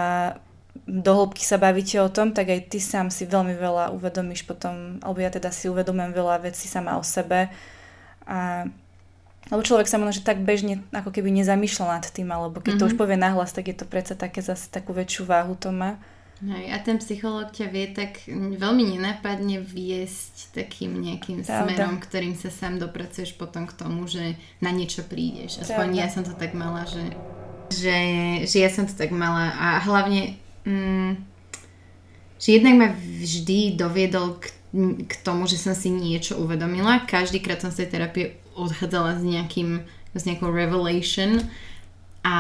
Speaker 2: do hĺbky sa bavíte o tom, tak aj ty sám si veľmi veľa uvedomíš potom, alebo ja teda si uvedomujem veľa vecí sama o sebe. A, lebo človek sa možno, že tak bežne ako keby nezamýšľa nad tým, alebo keď mm-hmm. to už mhm. povie nahlas, tak je to predsa také zase takú väčšiu váhu to má.
Speaker 1: Hej, a ten psychológ ťa vie tak veľmi nenápadne viesť takým nejakým Pravda. smerom, ktorým sa sám dopracuješ potom k tomu, že na niečo prídeš. Aspoň Pravda. ja som to tak mala, že, že, že ja som to tak mala a hlavne mm, že jednak ma vždy doviedol k, k tomu, že som si niečo uvedomila. Každýkrát som z tej terapie odchádzala s nejakým s nejakou revelation a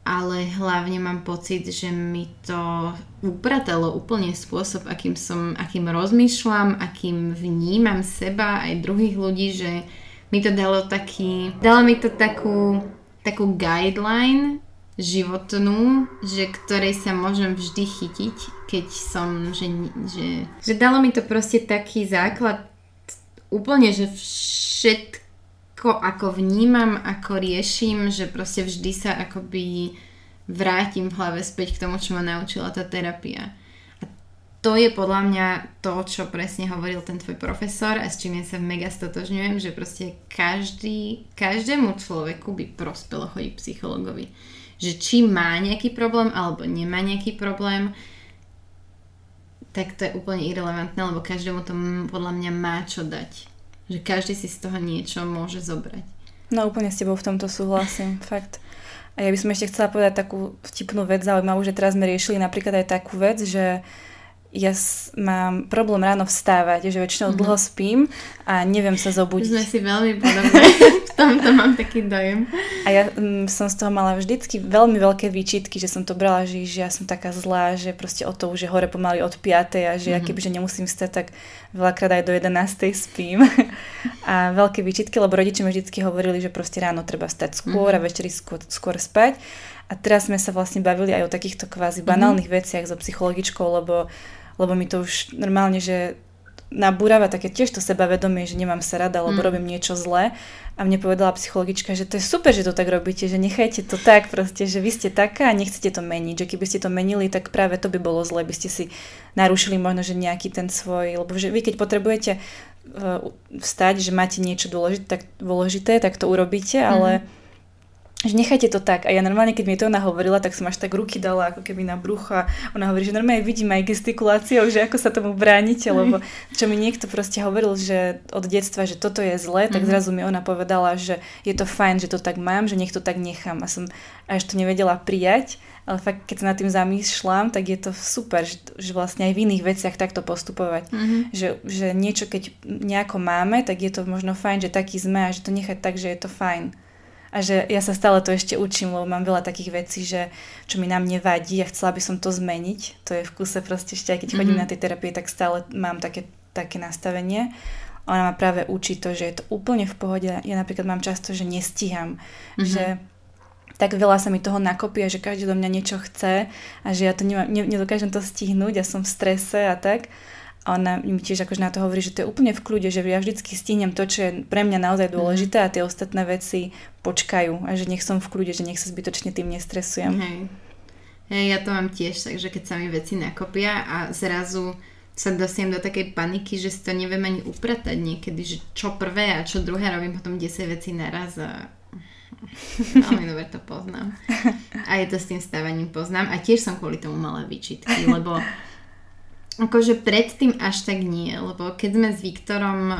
Speaker 1: ale hlavne mám pocit, že mi to upratalo úplne spôsob, akým som, akým rozmýšľam, akým vnímam seba aj druhých ľudí, že mi to dalo taký, dalo mi to takú, takú guideline životnú, že ktorej sa môžem vždy chytiť, keď som, že, že, že dalo mi to proste taký základ úplne, že všetko ako vnímam, ako riešim, že proste vždy sa akoby vrátim v hlave späť k tomu, čo ma naučila tá terapia. A to je podľa mňa to, čo presne hovoril ten tvoj profesor a s čím ja sa mega stotožňujem, že proste každý, každému človeku by prospelo chodiť psychologovi. Že či má nejaký problém alebo nemá nejaký problém, tak to je úplne irrelevantné, lebo každému to podľa mňa má čo dať že každý si z toho niečo môže zobrať.
Speaker 2: No úplne s tebou v tomto súhlasím, fakt. A ja by som ešte chcela povedať takú vtipnú vec zaujímavú, že teraz sme riešili napríklad aj takú vec, že ja mám problém ráno vstávať, že väčšinou mm-hmm. dlho spím a neviem sa zobudiť.
Speaker 1: Sme si veľmi podobné. v tomto mám taký dojem.
Speaker 2: A ja mm, som z toho mala vždycky veľmi veľké výčitky, že som to brala, že, že ja som taká zlá, že proste o to už je hore pomaly od 5 a že mm-hmm. ja kebyže nemusím stať, tak veľakrát aj do 11 spím. a veľké výčitky, lebo rodiči mi vždycky hovorili, že proste ráno treba stať skôr mm-hmm. a večeri skôr, skôr spať. A teraz sme sa vlastne bavili aj o takýchto kvázi banálnych mm-hmm. veciach so psychologičkou, lebo lebo mi to už normálne, že nabúrava také tiež to sebavedomie, že nemám sa rada, lebo mm. robím niečo zlé. A mne povedala psychologička, že to je super, že to tak robíte, že nechajte to tak proste, že vy ste taká a nechcete to meniť, že keby ste to menili, tak práve to by bolo zle, by ste si narušili možno, že nejaký ten svoj, lebo že vy keď potrebujete uh, vstať, že máte niečo dôležité, tak, dôležité, tak to urobíte, ale mm že nechajte to tak. A ja normálne, keď mi to ona hovorila, tak som až tak ruky dala ako keby na brucho a ona hovorí, že normálne vidím aj gestikuláciou, že ako sa tomu bránite, lebo čo mi niekto proste hovoril, že od detstva, že toto je zlé, tak mm-hmm. zrazu mi ona povedala, že je to fajn, že to tak mám, že nech to tak nechám. A som až to nevedela prijať, ale fakt, keď sa nad tým zamýšľam, tak je to super, že, že vlastne aj v iných veciach takto postupovať. Mm-hmm. Že, že niečo, keď nejako máme, tak je to možno fajn, že taký sme a že to nechať tak, že je to fajn a že ja sa stále to ešte učím, lebo mám veľa takých vecí, že čo mi na mne vadí a chcela by som to zmeniť. To je v kuse proste ešte, aj keď chodím mm-hmm. na tej terapie, tak stále mám také, také nastavenie. Ona ma práve učí to, že je to úplne v pohode. Ja napríklad mám často, že nestíham, mm-hmm. že tak veľa sa mi toho nakopí a že každý do mňa niečo chce a že ja to nemám, ne, nedokážem to stihnúť a som v strese a tak. A ona mi tiež akože na to hovorí, že to je úplne v kľude, že ja vždycky stihnem to, čo je pre mňa naozaj mhm. dôležité a tie ostatné veci počkajú a že nech som v kľude, že nech sa zbytočne tým nestresujem.
Speaker 1: Hej. Hej, ja to mám tiež, takže keď sa mi veci nakopia a zrazu sa dosiem do takej paniky, že si to neviem ani upratať niekedy, že čo prvé a čo druhé robím potom 10 vecí naraz a veľmi dobre to poznám. A je to s tým stávaním poznám a tiež som kvôli tomu mala výčitky, lebo Akože predtým až tak nie, lebo keď sme s Viktorom uh,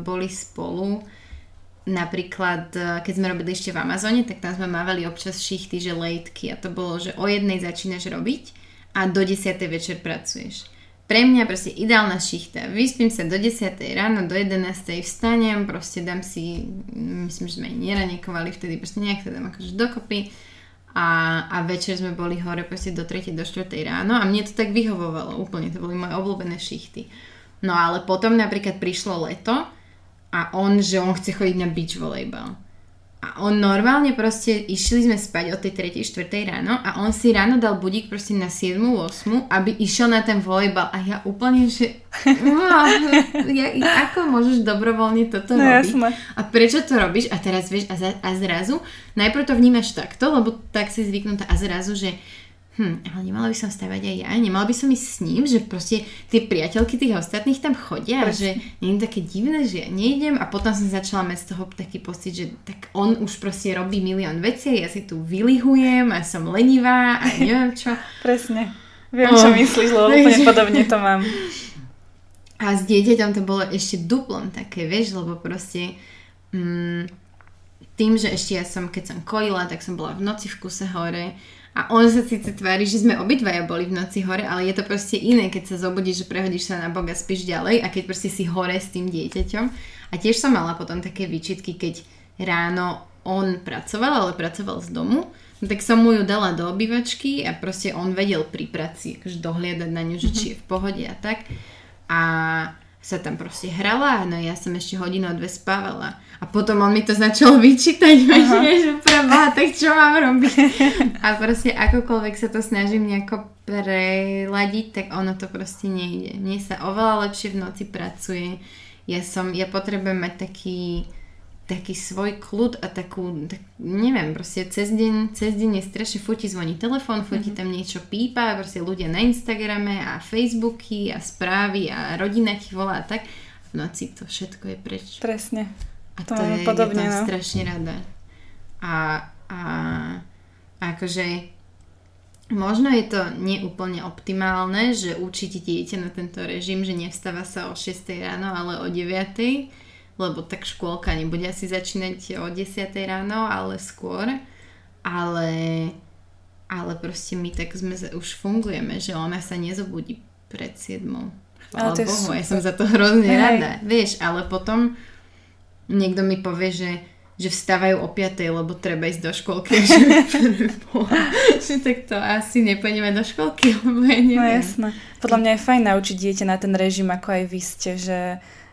Speaker 1: boli spolu, napríklad uh, keď sme robili ešte v Amazone, tak tam sme mávali občas šichty, že lejtky a to bolo, že o jednej začínaš robiť a do 10. večer pracuješ. Pre mňa proste ideálna šichta. Vyspím sa do 10. ráno, do 11. vstanem, proste dám si, myslím, že sme aj neranekovali vtedy, proste nejak sa dám akože dokopy a, a večer sme boli hore proste do 3. do 4. ráno a mne to tak vyhovovalo úplne, to boli moje obľúbené šichty. No ale potom napríklad prišlo leto a on, že on chce chodiť na beach volejbal. A on normálne proste, išli sme spať od tej 3. 4. ráno a on si ráno dal budík proste na 7. 8. aby išiel na ten volejbal a ja úplne, že ja, ako môžeš dobrovoľne toto no, robiť? Jasné. A prečo to robíš? A teraz vieš, a, za, a zrazu, najprv to vnímaš takto, lebo tak si zvyknutá a zrazu, že hm, ale nemala by som stavať aj ja, nemala by som ísť s ním, že proste tie priateľky tých ostatných tam chodia a že nie je také divné, že ja nejdem a potom som začala mať z toho taký pocit, že tak on už proste robí milión vecí ja si tu vylihujem a som lenivá a neviem čo.
Speaker 2: Presne. Viem, oh. čo myslíš, lebo úplne podobne to mám.
Speaker 1: A s dieťaťom to bolo ešte duplom také, vieš, lebo proste mm, tým, že ešte ja som, keď som kojila, tak som bola v noci v kuse hore a on sa síce tvári, že sme obidvaja boli v noci hore, ale je to proste iné, keď sa zobudíš, že prehodíš sa na bok a spíš ďalej a keď proste si hore s tým dieťaťom. A tiež som mala potom také výčitky, keď ráno on pracoval, ale pracoval z domu, no tak som mu ju dala do obývačky a proste on vedel pri práci akože dohliadať na ňu, že či je v pohode a tak. A sa tam proste hrala, no ja som ešte hodinu a dve spávala. A potom on mi to začal vyčítať, že preboha, tak čo mám robiť? A proste akokoľvek sa to snažím nejako preladiť, tak ono to proste nejde. Mne sa oveľa lepšie v noci pracuje. Ja som, ja potrebujem mať taký, taký svoj kľud a takú, tak, neviem, proste cez deň, cez deň je strašne fotí zvoní telefón, fotí mm-hmm. tam niečo pípa, proste ľudia na Instagrame a Facebooky a správy a rodina ti volá a tak. V noci to všetko je preč.
Speaker 2: Presne.
Speaker 1: A to, to je, podobne, ja no. strašne rada. A, a, a akože možno je to neúplne optimálne, že určite dieťa na tento režim, že nevstáva sa o 6 ráno, ale o 9 lebo tak škôlka nebude asi začínať o 10 ráno, ale skôr. Ale, ale proste my tak sme, už fungujeme, že ona sa nezobudí pred 7. Chvála Bohu, ja som za to hrozne Hej. rada. Vieš, ale potom niekto mi povie, že že vstávajú o 5, lebo treba ísť do školky. že, tak to asi nepôjdeme do školky, lebo ja neviem.
Speaker 2: No jasné. Podľa mňa je fajn naučiť dieťa na ten režim, ako aj vy ste, že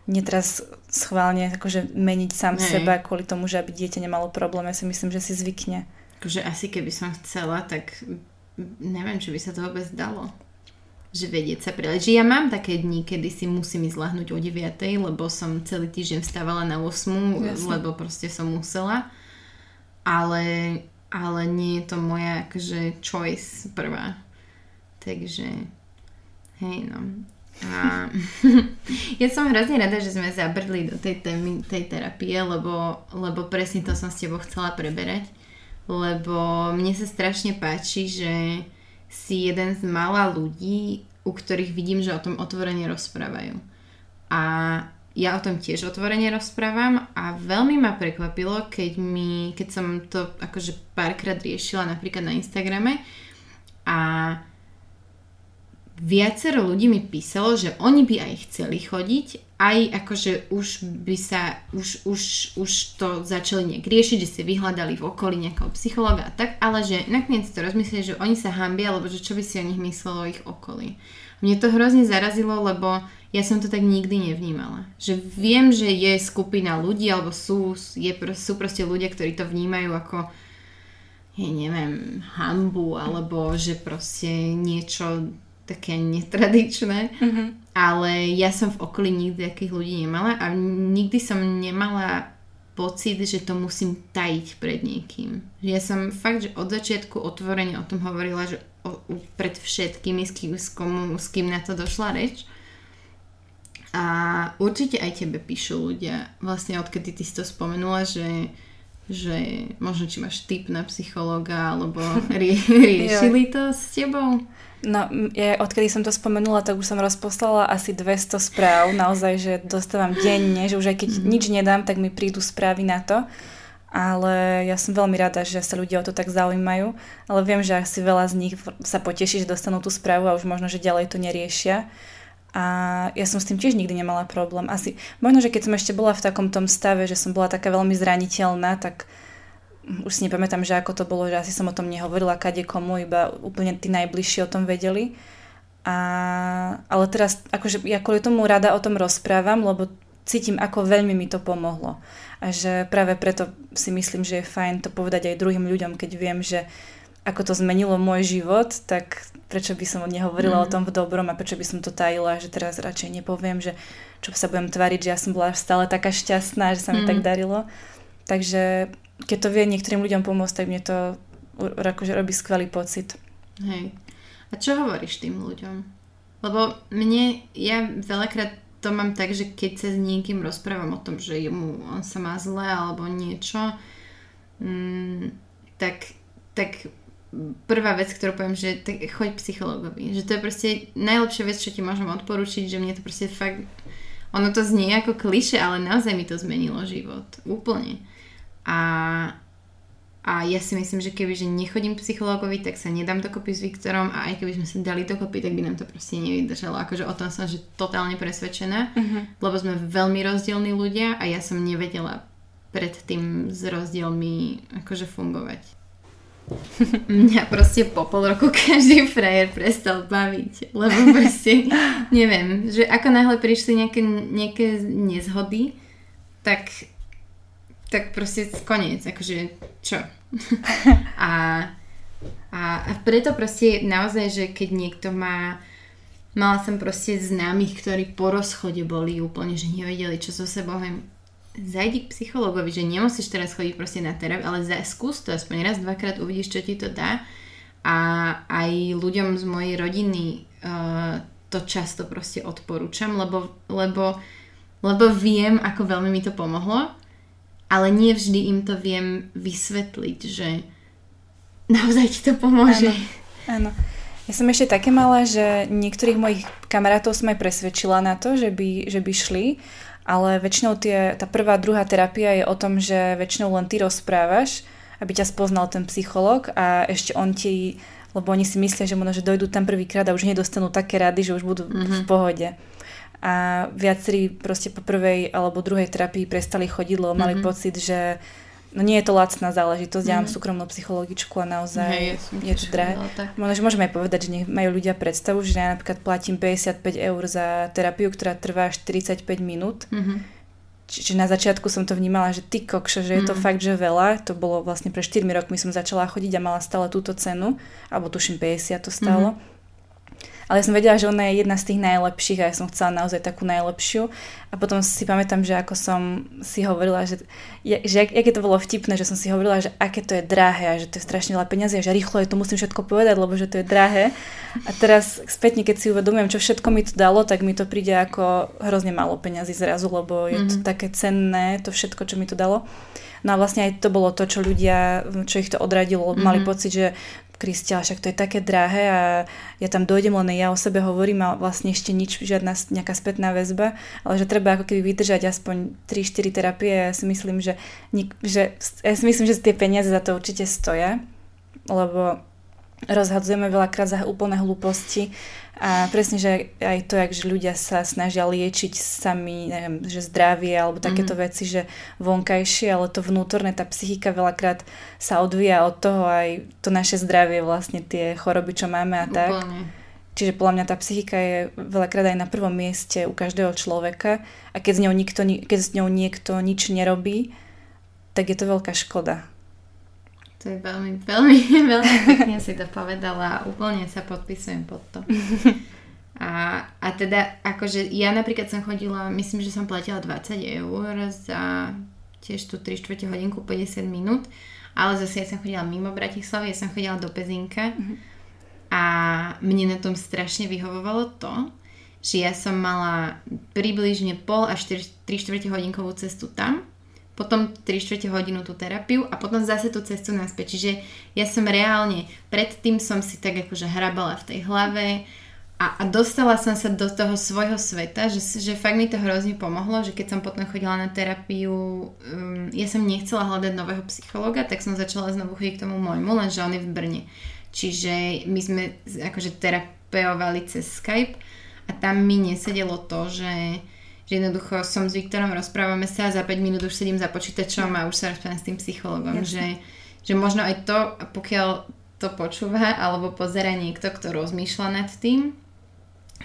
Speaker 2: netrás schválne akože meniť sám Hej. seba kvôli tomu, že aby dieťa nemalo problém. Ja si myslím, že si zvykne.
Speaker 1: Akože asi keby som chcela, tak neviem, či by sa to vôbec dalo. Že vedieť sa prilať. Že ja mám také dni, kedy si musím ísť lahnúť o 9, lebo som celý týždeň vstávala na 8, Jasne. lebo proste som musela. Ale, ale nie je to moja akože choice prvá. Takže hej no. Ja som hrozne rada, že sme zabrdli do tej témy, tej terapie, lebo, lebo presne to som s tebou chcela preberať. Lebo mne sa strašne páči, že si jeden z malá ľudí, u ktorých vidím, že o tom otvorene rozprávajú. A ja o tom tiež otvorene rozprávam a veľmi ma prekvapilo, keď, mi, keď som to akože párkrát riešila napríklad na Instagrame a viacero ľudí mi písalo, že oni by aj chceli chodiť, aj akože už by sa, už, už, už to začali nejak riešiť, že si vyhľadali v okolí nejakého psychologa a tak, ale že nakoniec to rozmysleli, že oni sa hambia, alebo že čo by si o nich myslelo ich okolí. Mne to hrozne zarazilo, lebo ja som to tak nikdy nevnímala. Že viem, že je skupina ľudí, alebo sú, je, sú proste ľudia, ktorí to vnímajú ako ja neviem, hambu, alebo že proste niečo také netradičné, mm-hmm. ale ja som v okolí nikdy takých ľudí nemala a nikdy som nemala pocit, že to musím tajiť pred niekým. Ja som fakt, že od začiatku otvorene o tom hovorila, že o, pred všetkými, s kým, s, komu, s kým na to došla reč. A určite aj tebe píšu ľudia, vlastne odkedy ty si to spomenula, že že možno či máš typ na psychológa, alebo rie- riešili to s tebou?
Speaker 2: No, ja, odkedy som to spomenula, tak už som rozposlala asi 200 správ, naozaj, že dostávam denne, že už aj keď mm-hmm. nič nedám, tak mi prídu správy na to. Ale ja som veľmi rada, že sa ľudia o to tak zaujímajú, ale viem, že asi veľa z nich sa poteší, že dostanú tú správu a už možno, že ďalej to neriešia. A ja som s tým tiež nikdy nemala problém. Asi, možno, že keď som ešte bola v takom tom stave, že som bola taká veľmi zraniteľná, tak už si nepamätám, že ako to bolo, že asi som o tom nehovorila kade komu, iba úplne tí najbližší o tom vedeli. A, ale teraz, akože ja kvôli tomu rada o tom rozprávam, lebo cítim, ako veľmi mi to pomohlo. A že práve preto si myslím, že je fajn to povedať aj druhým ľuďom, keď viem, že ako to zmenilo môj život, tak prečo by som nehovorila mm. o tom v dobrom a prečo by som to tajila, že teraz radšej nepoviem, že čo sa budem tvariť, že ja som bola stále taká šťastná, že sa mi mm. tak darilo. Takže keď to vie niektorým ľuďom pomôcť, tak mne to akože robí skvelý pocit.
Speaker 1: Hej. A čo hovoríš tým ľuďom? Lebo mne, ja veľakrát to mám tak, že keď sa s niekým rozprávam o tom, že mu, on sa má zle alebo niečo, mm, tak, tak prvá vec, ktorú poviem, že tak choď psychologovi. Že to je proste najlepšia vec, čo ti môžem odporučiť, že mne to proste fakt... Ono to znie ako kliše, ale naozaj mi to zmenilo život. Úplne. A, a ja si myslím, že keby že nechodím psychologovi, tak sa nedám dokopy s Viktorom a aj keby sme sa dali dokopy, tak by nám to proste nevydržalo. Akože o tom som že totálne presvedčená, uh-huh. lebo sme veľmi rozdielní ľudia a ja som nevedela predtým s rozdielmi akože fungovať. Mňa proste po pol roku každý frajer prestal baviť, lebo proste, neviem, že ako náhle prišli nejaké, nejaké nezhody, tak, tak proste koniec, akože čo? a, a, a preto proste naozaj, že keď niekto má Mala som proste známych, ktorí po rozchode boli úplne, že nevedeli, čo so sebou. Zajdi k psychologovi, že nemusíš teraz chodiť proste na terapiu, ale za, skús to aspoň raz, dvakrát uvidíš, čo ti to dá. A aj ľuďom z mojej rodiny uh, to často proste odporúčam, lebo, lebo, lebo viem, ako veľmi mi to pomohlo, ale nie vždy im to viem vysvetliť, že naozaj ti to pomôže.
Speaker 2: Áno. Áno. Ja som ešte také mala, že niektorých mojich kamarátov som aj presvedčila na to, že by, že by šli, ale väčšinou tie, tá prvá, druhá terapia je o tom, že väčšinou len ty rozprávaš, aby ťa spoznal ten psychológ a ešte on ti, lebo oni si myslia, že možno, že dojdú tam prvýkrát a už nedostanú také rady, že už budú mm-hmm. v pohode. A viacerí proste po prvej alebo druhej terapii prestali chodiť, lebo mali mm-hmm. pocit, že No nie je to lacná záležitosť, mm. ja mám mhm. súkromnú psychologičku a naozaj hey, je to drahé. Možno, môžeme aj povedať, že nech majú ľudia predstavu, že ja napríklad platím 55 eur za terapiu, ktorá trvá 45 minút. Mm-hmm. Čiže na začiatku som to vnímala, že ty kokšo, že je to mm. fakt, že veľa. To bolo vlastne pre 4 rokmi som začala chodiť a mala stále túto cenu, alebo tuším 50 to stálo. Mm-hmm ale ja som vedela, že ona je jedna z tých najlepších a ja som chcela naozaj takú najlepšiu. A potom si pamätám, že ako som si hovorila, že, že jak, aké to bolo vtipné, že som si hovorila, že aké to je drahé a že to je strašne veľa peniazy a že rýchlo je to musím všetko povedať, lebo že to je drahé. A teraz spätne, keď si uvedomujem, čo všetko mi to dalo, tak mi to príde ako hrozne málo peňazí zrazu, lebo je mm-hmm. to mhm. také cenné, to všetko, čo mi to dalo. No a vlastne aj to bolo to, čo ľudia, čo ich to odradilo, mm-hmm. mali pocit, že Kristia, však to je také drahé a ja tam dojdem, len ja o sebe hovorím a vlastne ešte nič, žiadna nejaká spätná väzba, ale že treba ako keby vydržať aspoň 3-4 terapie ja si myslím, že, že, ja si myslím, že tie peniaze za to určite stoja, lebo rozhadzujeme veľakrát za úplné hlúposti a presne, že aj to, jak že ľudia sa snažia liečiť sami, neviem, že zdravie alebo takéto mm-hmm. veci, že vonkajšie, ale to vnútorné, tá psychika veľakrát sa odvíja od toho aj to naše zdravie, vlastne tie choroby, čo máme a tak. Úplne. Čiže podľa mňa tá psychika je veľakrát aj na prvom mieste u každého človeka a keď s ňou, nikto, keď s ňou niekto nič nerobí, tak je to veľká škoda.
Speaker 1: To je veľmi, veľmi, veľmi pekne si to povedala a úplne sa podpisujem pod to. A, a teda, akože ja napríklad som chodila, myslím, že som platila 20 eur za tiež tú 3 čtvrte hodinku 50 minút, ale zase ja som chodila mimo Bratislavy, ja som chodila do Pezinka mm-hmm. a mne na tom strašne vyhovovalo to, že ja som mala približne pol až 3 čtvrte hodinkovú cestu tam potom 3 čtvrte hodinu tú terapiu a potom zase tú cestu naspäť. Čiže ja som reálne, predtým som si tak akože hrabala v tej hlave a, a dostala som sa do toho svojho sveta, že, že fakt mi to hrozne pomohlo, že keď som potom chodila na terapiu, um, ja som nechcela hľadať nového psychologa, tak som začala znovu chodiť k tomu môjmu, lenže on je v Brne. Čiže my sme akože terapeovali cez Skype a tam mi nesedelo to, že že jednoducho som s Viktorom, rozprávame sa a za 5 minút už sedím za počítačom a už sa rozprávam s tým psychologom, že, že možno aj to, pokiaľ to počúva alebo pozera niekto, kto rozmýšľa nad tým,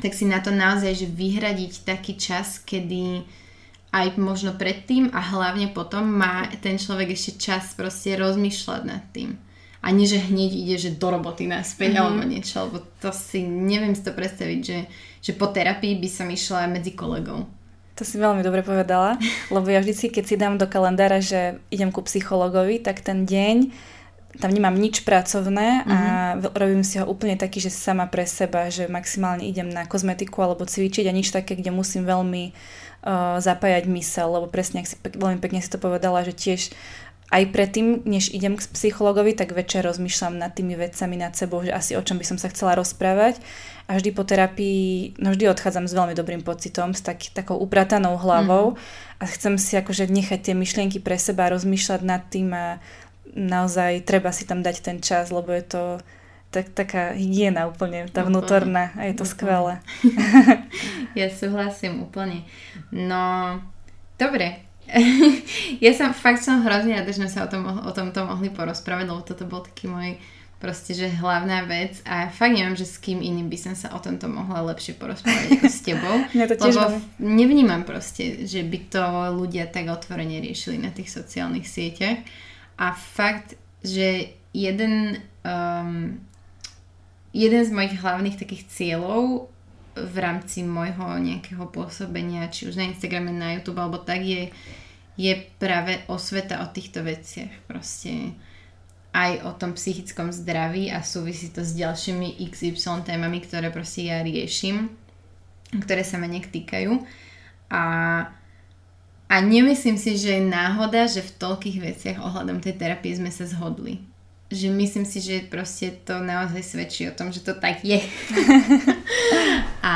Speaker 1: tak si na to naozaj, že vyhradiť taký čas, kedy aj možno predtým a hlavne potom má ten človek ešte čas proste rozmýšľať nad tým. A nie, že hneď ide, že do roboty naspäť mm-hmm. alebo niečo, lebo to si neviem si to predstaviť, že, že po terapii by som išla medzi kolegov.
Speaker 2: To si veľmi dobre povedala, lebo ja vždycky, keď si dám do kalendára, že idem ku psychologovi, tak ten deň tam nemám nič pracovné a mm-hmm. robím si ho úplne taký, že sama pre seba, že maximálne idem na kozmetiku alebo cvičiť a nič také, kde musím veľmi uh, zapájať mysel, lebo presne, ak si veľmi pekne si to povedala, že tiež aj predtým, než idem k psychologovi, tak večer rozmýšľam nad tými vecami nad sebou, že asi o čom by som sa chcela rozprávať a vždy po terapii, no vždy odchádzam s veľmi dobrým pocitom, s tak, takou upratanou hlavou mm. a chcem si akože nechať tie myšlienky pre seba, rozmýšľať nad tým a naozaj treba si tam dať ten čas, lebo je to tak, taká hygiena úplne, tá vnútorná a je to úplne. skvelé.
Speaker 1: ja súhlasím úplne. No, dobre, ja som, fakt som hrozne rada, že sme sa o, tom, o tomto mohli porozprávať, lebo toto bol taký môj proste, že hlavná vec a fakt neviem, že s kým iným by som sa o tomto mohla lepšie porozprávať ako s tebou.
Speaker 2: Mňa to tiež
Speaker 1: lebo nevnímam proste, že by to ľudia tak otvorene riešili na tých sociálnych sieťach a fakt, že jeden um, jeden z mojich hlavných takých cieľov v rámci môjho nejakého pôsobenia, či už na Instagrame, na YouTube alebo tak je, je práve osveta o týchto veciach. Proste aj o tom psychickom zdraví a súvisí to s ďalšími XY témami, ktoré proste ja riešim, ktoré sa ma nejak týkajú. A, a nemyslím si, že je náhoda, že v toľkých veciach ohľadom tej terapie sme sa zhodli že myslím si, že proste to naozaj svedčí o tom, že to tak je. a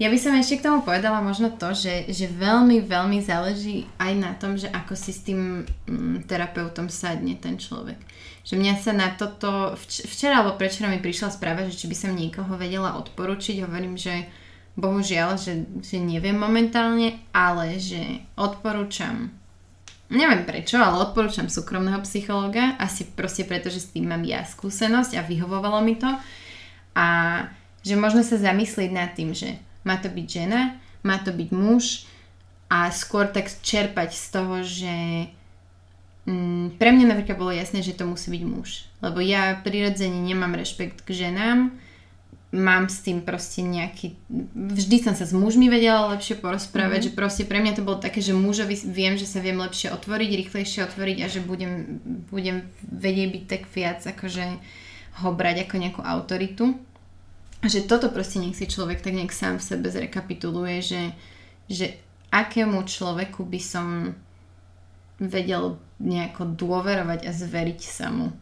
Speaker 1: ja by som ešte k tomu povedala možno to, že, že veľmi, veľmi záleží aj na tom, že ako si s tým mm, terapeutom sadne ten človek. Že mňa sa na toto, vč- včera alebo prečera mi prišla správa, že či by som niekoho vedela odporučiť, hovorím, že bohužiaľ, že, že neviem momentálne, ale že odporúčam Neviem prečo, ale odporúčam súkromného psychológa, asi proste preto, že s tým mám ja skúsenosť a vyhovovalo mi to. A že možno sa zamyslieť nad tým, že má to byť žena, má to byť muž a skôr tak čerpať z toho, že mm, pre mňa napríklad bolo jasné, že to musí byť muž. Lebo ja prirodzene nemám rešpekt k ženám, mám s tým proste nejaký... Vždy som sa s mužmi vedela lepšie porozprávať, mm-hmm. že proste pre mňa to bolo také, že mužovi viem, že sa viem lepšie otvoriť, rýchlejšie otvoriť a že budem, budem vedieť byť tak viac, akože ho brať ako nejakú autoritu. A že toto proste nech si človek tak nejak sám v sebe zrekapituluje, že, že akému človeku by som vedel nejako dôverovať a zveriť sa mu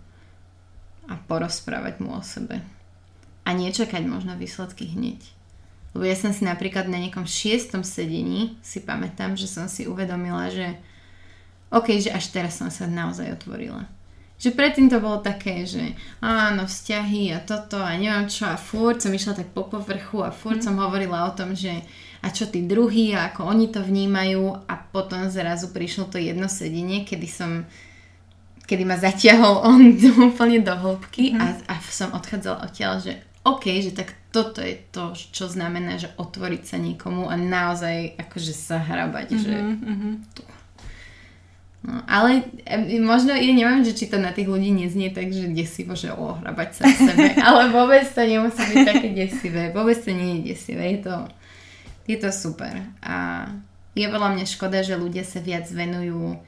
Speaker 1: a porozprávať mu o sebe a nečakať možno výsledky hneď. Lebo ja som si napríklad na nejakom šiestom sedení si pamätám, že som si uvedomila, že OK, že až teraz som sa naozaj otvorila. Že predtým to bolo také, že áno, vzťahy a toto a neviem čo a furt som išla tak po povrchu a furt mm. som hovorila o tom, že a čo tí druhí a ako oni to vnímajú a potom zrazu prišlo to jedno sedenie, kedy som kedy ma zatiahol on úplne do hĺbky a, a som odchádzala odtiaľ, že OK, že tak toto je to, čo znamená, že otvoriť sa niekomu a naozaj akože sa hrabať, mm-hmm, že mm-hmm. tu. No, ale možno, ja neviem, že či to na tých ľudí neznie tak, že desivo, že o, hrabať sa v sebe, ale vôbec to nemusí byť také desivé, vôbec to nie je desivé, je to, je to super a je veľa mňa škoda, že ľudia sa viac venujú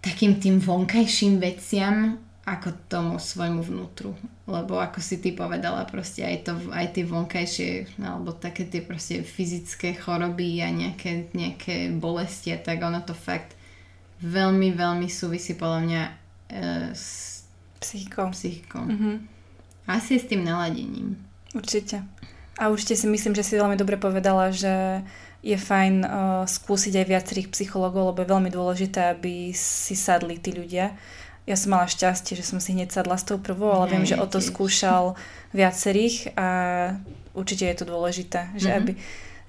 Speaker 1: takým tým vonkajším veciam ako tomu svojmu vnútru. Lebo ako si ty povedala, proste aj, to, aj tie vonkajšie, alebo také tie proste fyzické choroby a nejaké, nejaké bolesti a tak ono to fakt veľmi, veľmi súvisí podľa mňa e, s
Speaker 2: psychikou.
Speaker 1: psychikou. Mm-hmm. Asi s tým naladením.
Speaker 2: Určite. A určite si myslím, že si veľmi dobre povedala, že je fajn uh, skúsiť aj viacerých psychologov, lebo je veľmi dôležité, aby si sadli tí ľudia ja som mala šťastie, že som si hneď sadla s tou prvou, ale viem, že o to skúšal viacerých a určite je to dôležité, že mm-hmm. aby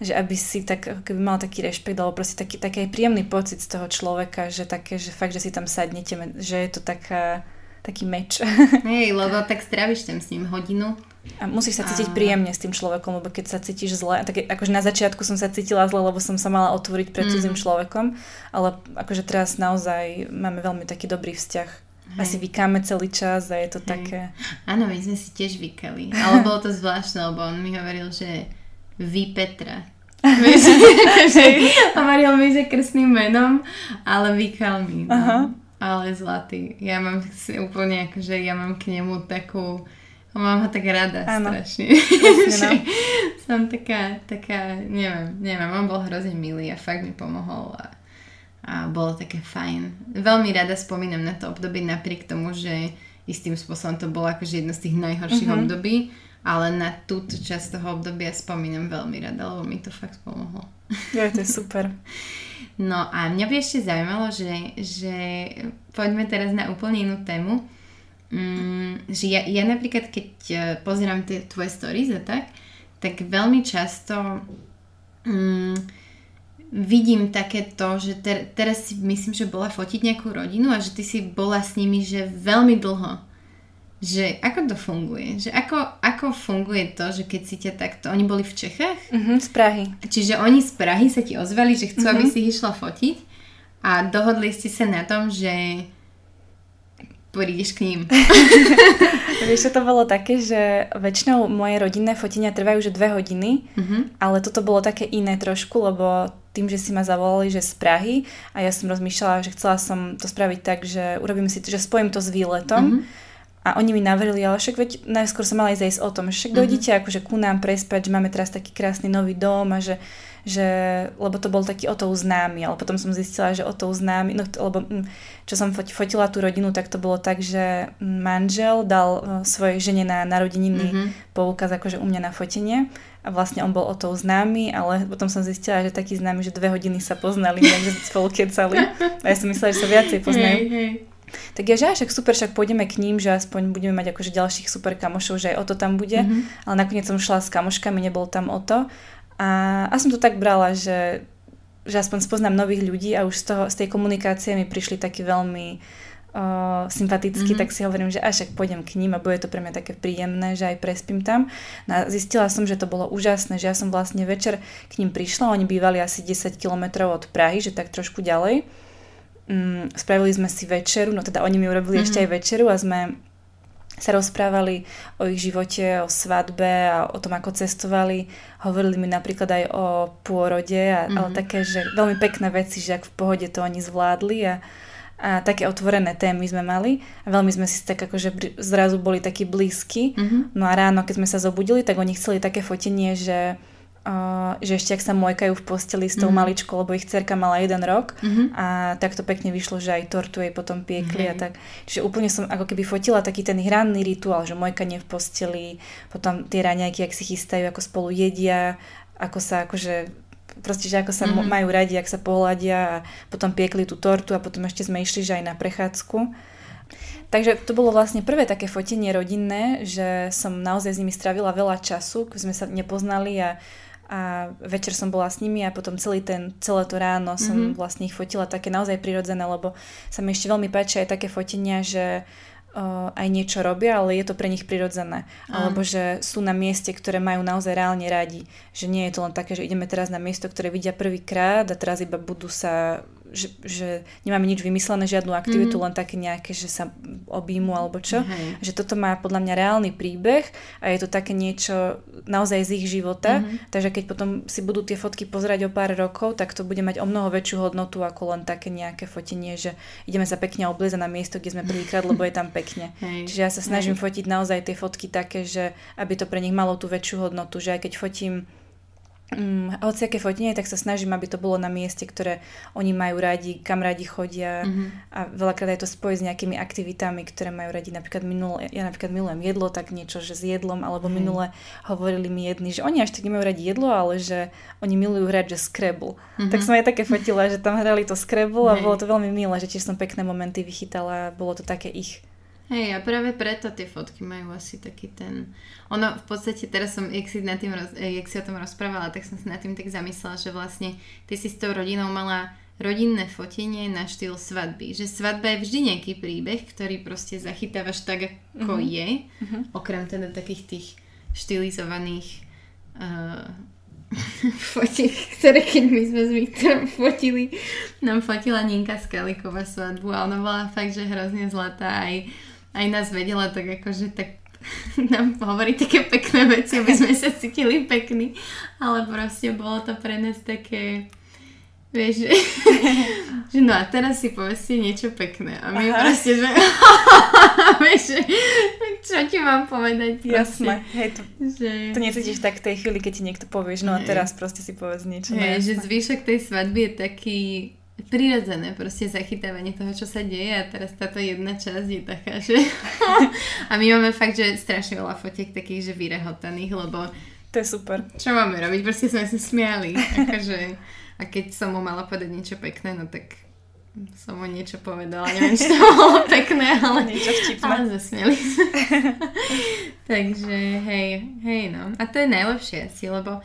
Speaker 2: že aby si tak, keby mal taký rešpekt, alebo proste taký, taký príjemný pocit z toho človeka, že také, že fakt, že si tam sadnete, že je to taká, taký meč.
Speaker 1: Hej, lebo tak stráviš tam s ním hodinu.
Speaker 2: A musíš sa cítiť a... príjemne s tým človekom, lebo keď sa cítiš zle, tak akože na začiatku som sa cítila zle, lebo som sa mala otvoriť pred mm. cudzím človekom, ale akože teraz naozaj máme veľmi taký dobrý vzťah Hej. Asi vykáme celý čas a je to Hej. také...
Speaker 1: Áno, my sme si tiež vykali. Ale bolo to zvláštne, lebo on mi hovoril, že vy Petra. že hovoril mi, že krstným menom, ale vykal mi. No. Aha. Ale zlatý. Ja mám si úplne akože ja mám k nemu takú Mám ho tak rada ano. strašne. Jasne, no. Som taká, taká, neviem, neviem, on bol hrozne milý a fakt mi pomohol a a bolo také fajn. Veľmi rada spomínam na to obdobie napriek tomu, že istým spôsobom to bolo akože jedno z tých najhorších mm-hmm. období, ale na túto časť toho obdobia spomínam veľmi rada, lebo mi to fakt pomohlo.
Speaker 2: Ja, to je super.
Speaker 1: No a mňa by ešte zaujímalo, že, že poďme teraz na úplne inú tému. Mm, že ja, ja napríklad, keď e, pozerám tie tvoje stories a tak, tak veľmi často mm, vidím také to, že ter, teraz si myslím, že bola fotiť nejakú rodinu a že ty si bola s nimi, že veľmi dlho. Že ako to funguje? Že ako, ako funguje to, že keď si ťa takto... Oni boli v Čechách?
Speaker 2: Mhm, z Prahy.
Speaker 1: Čiže oni z Prahy sa ti ozvali, že chcú, aby
Speaker 2: Mhm.
Speaker 1: si ich išla fotiť a dohodli ste sa na tom, že prídeš k ním.
Speaker 2: Vieš, to bolo také, že väčšinou moje rodinné fotenia trvajú už dve hodiny,
Speaker 1: Mhm.
Speaker 2: ale toto bolo také iné trošku, lebo tým, že si ma zavolali, že z Prahy a ja som rozmýšľala, že chcela som to spraviť tak, že urobím si, že spojím to s výletom
Speaker 1: Mhm.
Speaker 2: A oni mi navrili, ale však veď najskôr som mala ísť o tom, že však dojdite akože ku nám prespať, že máme teraz taký krásny nový dom a že, že lebo to bol taký o to známy, ale potom som zistila, že o to známy, no, lebo mm, čo som fot- fotila tú rodinu, tak to bolo tak, že manžel dal e, svojej žene na narodeniny
Speaker 1: Mhm.
Speaker 2: poukaz akože u mňa na fotenie a vlastne on bol o to známy, ale potom som zistila, že taký známy, že dve hodiny sa poznali, takže spolu kecali a ja som myslela, že sa viacej poznajú.
Speaker 1: Hej, hej.
Speaker 2: Tak ja, že však super, však pôjdeme k ním, že aspoň budeme mať akože ďalších super kamošov, že aj o to tam bude,
Speaker 1: Mhm.
Speaker 2: ale nakoniec som šla s kamoškami, nebol tam o to a, a som to tak brala, že, že aspoň spoznám nových ľudí a už z, toho, z tej komunikácie mi prišli takí veľmi uh, sympatickí,
Speaker 1: Mhm.
Speaker 2: tak si hovorím, že až však pôjdem k ním a bude to pre mňa také príjemné, že aj prespím tam. No a zistila som, že to bolo úžasné, že ja som vlastne večer k ním prišla, oni bývali asi 10 kilometrov od Prahy, že tak trošku ďalej. Mm, spravili sme si večeru, no teda oni mi urobili
Speaker 1: Mhm.
Speaker 2: ešte aj večeru a sme sa rozprávali o ich živote, o svadbe a o tom, ako cestovali. Hovorili mi napríklad aj o pôrode, a,
Speaker 1: Mhm.
Speaker 2: ale také, že veľmi pekné veci, že ak v pohode to oni zvládli a, a také otvorené témy sme mali a veľmi sme si tak akože zrazu boli takí blízki.
Speaker 1: Mhm.
Speaker 2: No a ráno, keď sme sa zobudili, tak oni chceli také fotenie, že, uh, že ešte ak sa mojkajú v posteli s tou
Speaker 1: Mhm.
Speaker 2: maličkou, lebo ich cerka mala jeden rok
Speaker 1: Mhm.
Speaker 2: a tak to pekne vyšlo, že aj tortu jej potom piekli a
Speaker 1: Hej.
Speaker 2: tak. Čiže úplne som ako keby fotila taký ten hranný rituál, že mojkanie v posteli, potom tie raňajky, ak si chystajú, ako spolu jedia, ako sa akože proste, že ako sa mm-hmm.
Speaker 1: Mhm.
Speaker 2: majú radi, ak sa pohľadia a potom piekli tú tortu a potom ešte sme išli, že aj na prechádzku. Takže to bolo vlastne prvé také fotenie rodinné, že som naozaj s nimi strávila veľa času, keď sme sa nepoznali a, a večer som bola s nimi a potom celý ten, celé to ráno som
Speaker 1: Mhm.
Speaker 2: mm-hmm. vlastne ich fotila také naozaj prirodzené, lebo sa mi ešte veľmi páči aj také fotenia, že uh, aj niečo robia, ale je to pre nich prirodzené. Alebo že sú na mieste, ktoré majú naozaj reálne radi. Že nie je to len také, že ideme teraz na miesto, ktoré vidia prvýkrát a teraz iba budú sa že, že nemáme nič vymyslené, žiadnu aktivitu,
Speaker 1: Mhm.
Speaker 2: len také nejaké, že sa objímu alebo čo.
Speaker 1: Hej.
Speaker 2: Že toto má podľa mňa reálny príbeh a je to také niečo naozaj z ich života,
Speaker 1: Mhm.
Speaker 2: takže keď potom si budú tie fotky pozerať o pár rokov, tak to bude mať o mnoho väčšiu hodnotu ako len také nejaké fotenie, že ideme sa pekne obliezať na miesto, kde sme prvýkrát, lebo je tam pekne.
Speaker 1: Hej.
Speaker 2: Čiže ja sa snažím fotiť naozaj tie fotky také, že aby to pre nich malo tú väčšiu hodnotu, že aj keď fotím mm, hociaké fotenie, tak sa snažím, aby to bolo na mieste, ktoré oni majú radi, kam radi chodia
Speaker 1: Mhm.
Speaker 2: a veľakrát aj to spojí s nejakými aktivitami, ktoré majú radi. Napríklad minule, ja napríklad milujem jedlo, tak niečo, že s jedlom, alebo
Speaker 1: Hej.
Speaker 2: minule hovorili mi jedni, že oni až tak nemajú radi jedlo, ale že oni milujú hrať, že Scrabble.
Speaker 1: Mhm.
Speaker 2: Tak som aj také fotila, že tam hrali to Scrabble a bolo to veľmi milé, že tiež som pekné momenty vychytala bolo to také ich.
Speaker 1: Hej, a práve preto tie fotky majú asi taký ten... Ono v podstate, teraz som, jak si, nad tým roz, eh, jak si o tom rozprávala, tak som sa nad tým tak zamyslela, že vlastne ty si s tou rodinou mala rodinné fotenie na štýl svadby. Že svadba je vždy nejaký príbeh, ktorý proste zachytávaš tak, ako
Speaker 2: Mhm.
Speaker 1: je. Okrem teda takých tých štilizovaných uh, fotiek, ktoré keď my sme s Viktorom fotili, nám fotila Ninka Skaliková svadbu a ona bola fakt, že hrozne zlatá aj, aj nás vedela tak akože tak nám hovorí také pekné veci, aby sme sa cítili pekní, ale proste bolo to pre nás také Vieš, že, že no a teraz si povedzte niečo pekné. A my
Speaker 2: Aha.
Speaker 1: proste, že vieš, že čo ti mám povedať? proste?
Speaker 2: Jasné, hej, to,
Speaker 1: Že...
Speaker 2: to necítiš tak v tej chvíli, keď ti niekto povieš, no a teraz proste si povedz niečo. no
Speaker 1: Hej, že
Speaker 2: jasné.
Speaker 1: zvyšok tej svadby je taký prirodzené proste zachytávanie toho, čo sa deje a teraz táto jedna časť je taká, že a my máme fakt, že strašne veľa fotiek takých, že vyrehotaných, lebo
Speaker 2: To je super.
Speaker 1: čo máme robiť? Proste sme sa smiali. Akože, a keď som mu mala povedať niečo pekné, no tak som mu niečo povedala. Neviem, či to bolo pekné, ale,
Speaker 2: Niečo vtipné.
Speaker 1: ale zasmieli sme. Takže hej, hej no. A to je najlepšie asi, lebo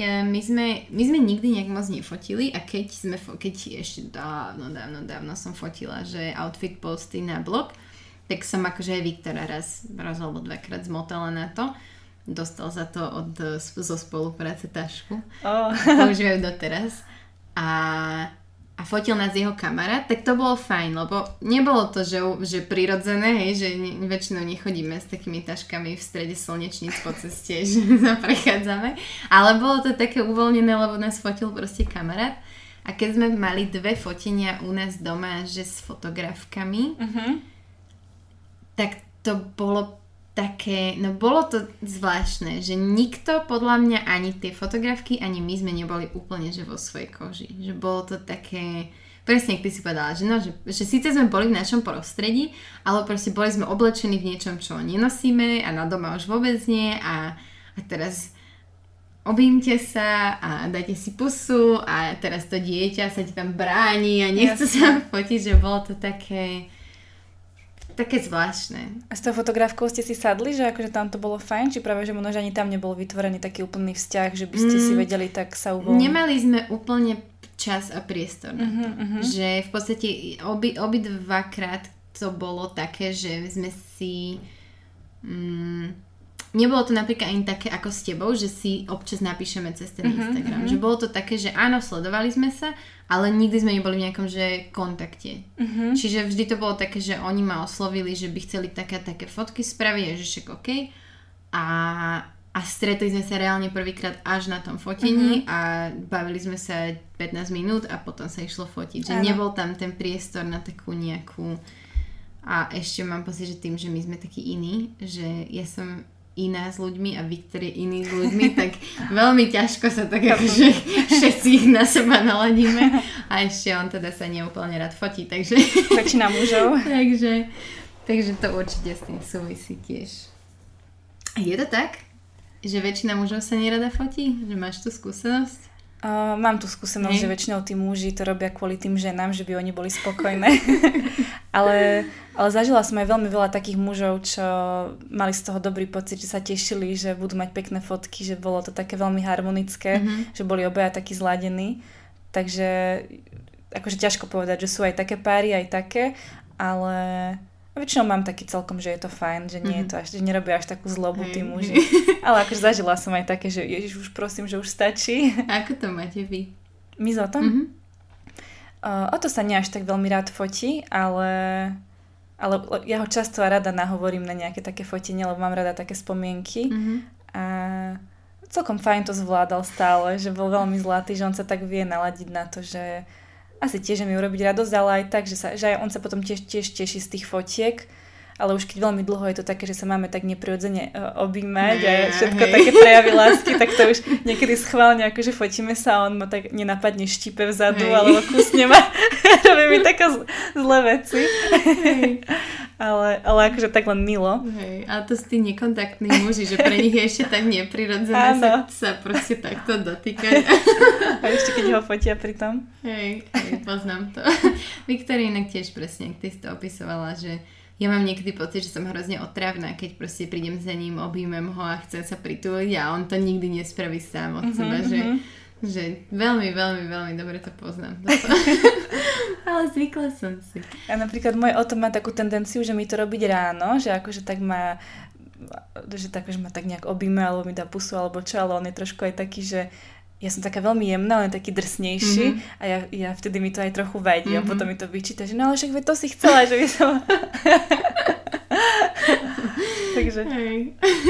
Speaker 1: my, sme, my sme nikdy nejak moc nefotili a keď sme, keď ešte dávno, dávno, dávno som fotila, že outfit posty na blog, tak som akože aj Viktora raz, raz alebo dvakrát zmotala na to. Dostal za to od, zo spolupráce tašku.
Speaker 2: Oh.
Speaker 1: Používajú doteraz. A a fotil nás jeho kamarát, tak to bolo fajn, lebo nebolo to, že, že prirodzené, hej, že ne, väčšinou nechodíme s takými taškami v strede slnečníc po ceste, že sa prechádzame, ale bolo to také uvoľnené, lebo nás fotil proste kamarát. A keď sme mali dve fotenia u nás doma, že s fotografkami,
Speaker 2: Uh-huh.
Speaker 1: tak to bolo také, no bolo to zvláštne, že nikto podľa mňa ani tie fotografky, ani my sme neboli úplne že vo svojej koži. Že bolo to také, presne ako si povedala, že, no, že, že síce sme boli v našom prostredí, ale proste boli sme oblečení v niečom, čo nenosíme a na doma už vôbec nie a, a teraz objímte sa a dajte si pusu a teraz to dieťa sa ti tam bráni a nechce sa fotiť, že bolo to také také zvláštne.
Speaker 2: A s tou fotografkou ste si sadli, že akože tam to bolo fajn, či práve, že možno ani tam nebol vytvorený taký úplný vzťah, že by ste si
Speaker 1: Mm.
Speaker 2: vedeli tak sa uvoľniť?
Speaker 1: Nemali sme úplne čas a priestor na to.
Speaker 2: Mhm, mhm.
Speaker 1: Že v podstate obi, obi dvakrát to bolo také, že sme si... Mm, nebolo to napríklad ani také ako s tebou, že si občas napíšeme cez ten
Speaker 2: Mhm,
Speaker 1: Instagram.
Speaker 2: mhm.
Speaker 1: Že bolo to také, že áno, sledovali sme sa, ale nikdy sme neboli v nejakom že kontakte.
Speaker 2: Mhm.
Speaker 1: Čiže vždy to bolo také, že oni ma oslovili, že by chceli také také fotky spraviť, že však OK. A, a stretli sme sa reálne prvýkrát až na tom fotení a bavili sme sa 15 minút a potom sa išlo fotiť. Že
Speaker 2: Áno.
Speaker 1: nebol tam ten priestor na takú nejakú... A ešte mám pocit, že tým, že my sme takí iní, že ja som iná s ľuďmi a Viktor je iný s ľuďmi, tak veľmi ťažko sa tak akože všetci na seba naladíme a ešte on teda sa neúplne rád fotí, takže,
Speaker 2: Väčšina mužov.
Speaker 1: takže, takže to určite s tým súvisí tiež. Je to tak? Že väčšina mužov sa nerada fotí? Že máš tú skúsenosť?
Speaker 2: Uh, mám tu skúsenosť,
Speaker 1: Hej.
Speaker 2: že väčšinou tí muži to robia kvôli tým ženám, že by oni boli spokojné. ale, ale zažila som aj veľmi veľa takých mužov, čo mali z toho dobrý pocit, že sa tešili, že budú mať pekné fotky, že bolo to také veľmi harmonické,
Speaker 1: Mhm.
Speaker 2: že boli obaja takí zladení. Takže akože ťažko povedať, že sú aj také páry, aj také, ale väčšinou mám taký celkom, že je to fajn, že nie je to až, že nerobia až takú zlobu tí
Speaker 1: Hej,
Speaker 2: muži. Ale akože zažila som aj také, že ježiš, už prosím, že už stačí.
Speaker 1: A ako to máte vy?
Speaker 2: My s o tom?
Speaker 1: Mhm.
Speaker 2: Uh, o to sa nie až tak veľmi rád fotí, ale, ale ja ho často a rada nahovorím na nejaké také fotenie, lebo mám rada také spomienky
Speaker 1: Mhm.
Speaker 2: a celkom fajn to zvládal stále, že bol veľmi zlatý, že on sa tak vie naladiť na to, že asi tiež mi urobiť radosť, ale aj tak, že, sa, že aj on sa potom tiež, tiež teší z tých fotiek, ale už keď veľmi dlho je to také, že sa máme tak neprirodzene uh, objímať a všetko
Speaker 1: hej.
Speaker 2: také prejavy lásky, tak to už niekedy schválne, akože fotíme sa a on ma tak nenapadne štípe vzadu,
Speaker 1: Hej.
Speaker 2: alebo kusne ma, robí mi také zlé veci. ale, ale akože tak len milo.
Speaker 1: Hej, ale to sú tí nekontaktní muži, že pre nich je ešte tak neprirodzené sa, sa proste takto dotýkať.
Speaker 2: A ešte keď ho fotia pri tom.
Speaker 1: Hej, hej, poznám to. Viktoria inak tiež presne, ty si to opisovala, že ja mám niekedy pocit, že som hrozne otravná, keď proste prídem za ním, objímem ho a chcem sa pritúliť a on to nikdy nespraví sám od
Speaker 2: Mhm,
Speaker 1: seba, že,
Speaker 2: mhm.
Speaker 1: že veľmi, veľmi, veľmi dobre to poznám. Ale zvykla som si.
Speaker 2: A napríklad môj oto má takú tendenciu, že mi to robiť ráno, že akože tak má že tak, že ma tak nejak objíme, alebo mi dá pusu, alebo čo, ale on je trošku aj taký, že ja som taká veľmi jemná, je taký drsnejší
Speaker 1: Mhm.
Speaker 2: a ja, ja vtedy mi to aj trochu vadí a
Speaker 1: Mhm.
Speaker 2: potom mi to vyčíta, že no ale však to si chcela, že by som... takže,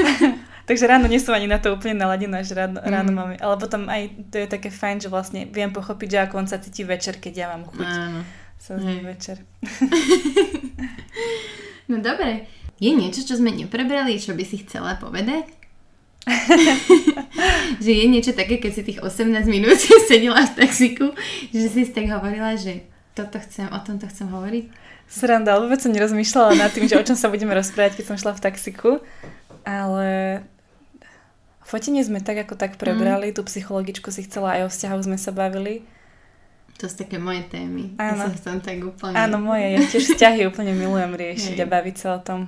Speaker 2: takže ráno nie som ani na to úplne naladená, že ráno,
Speaker 1: Mhm.
Speaker 2: ráno mám, ale potom aj to je také fajn, že vlastne viem pochopiť, že ako on sa cíti večer, keď ja mám chuť
Speaker 1: Áno.
Speaker 2: sa večer.
Speaker 1: No dobre. Je niečo, čo sme neprebrali, čo by si chcela povedať? že je niečo také, keď si tých 18 minút sedela v taxiku, že si tak hovorila, že toto chcem, o tomto chcem hovoriť?
Speaker 2: Sranda, vôbec som nerozmýšľala nad tým, že o čom sa budeme rozprávať, keď som šla v taxiku, ale fotenie sme tak ako tak prebrali, tú psychologičku si chcela aj o vzťahoch sme sa bavili.
Speaker 1: To sú také moje témy.
Speaker 2: Áno.
Speaker 1: Ja tam tak úplne...
Speaker 2: Áno, moje, ja tiež vzťahy úplne milujem riešiť
Speaker 1: Hej.
Speaker 2: a baviť sa o tom.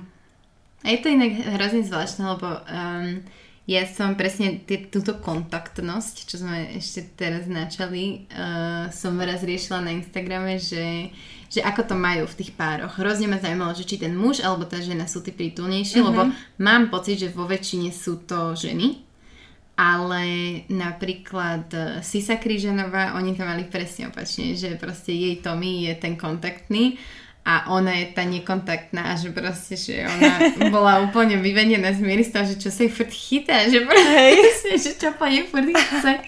Speaker 1: A je to inak hrozne zvláštne, lebo um, ja som presne t- túto kontaktnosť, čo sme ešte teraz načali, uh, som raz riešila na Instagrame, že, že ako to majú v tých pároch. Hrozne ma zaujímalo, že či ten muž alebo tá žena sú tí prítulnejší, mm-hmm. lebo mám pocit, že vo väčšine sú to ženy, ale napríklad e, Sisa Kríženová, oni to mali presne opačne, že proste jej Tommy je ten kontaktný a ona je tá nekontaktná, že proste, že ona bola úplne vyvedená z toho, že čo sa jej furt chytá, že proste, že čo po nej furt chce.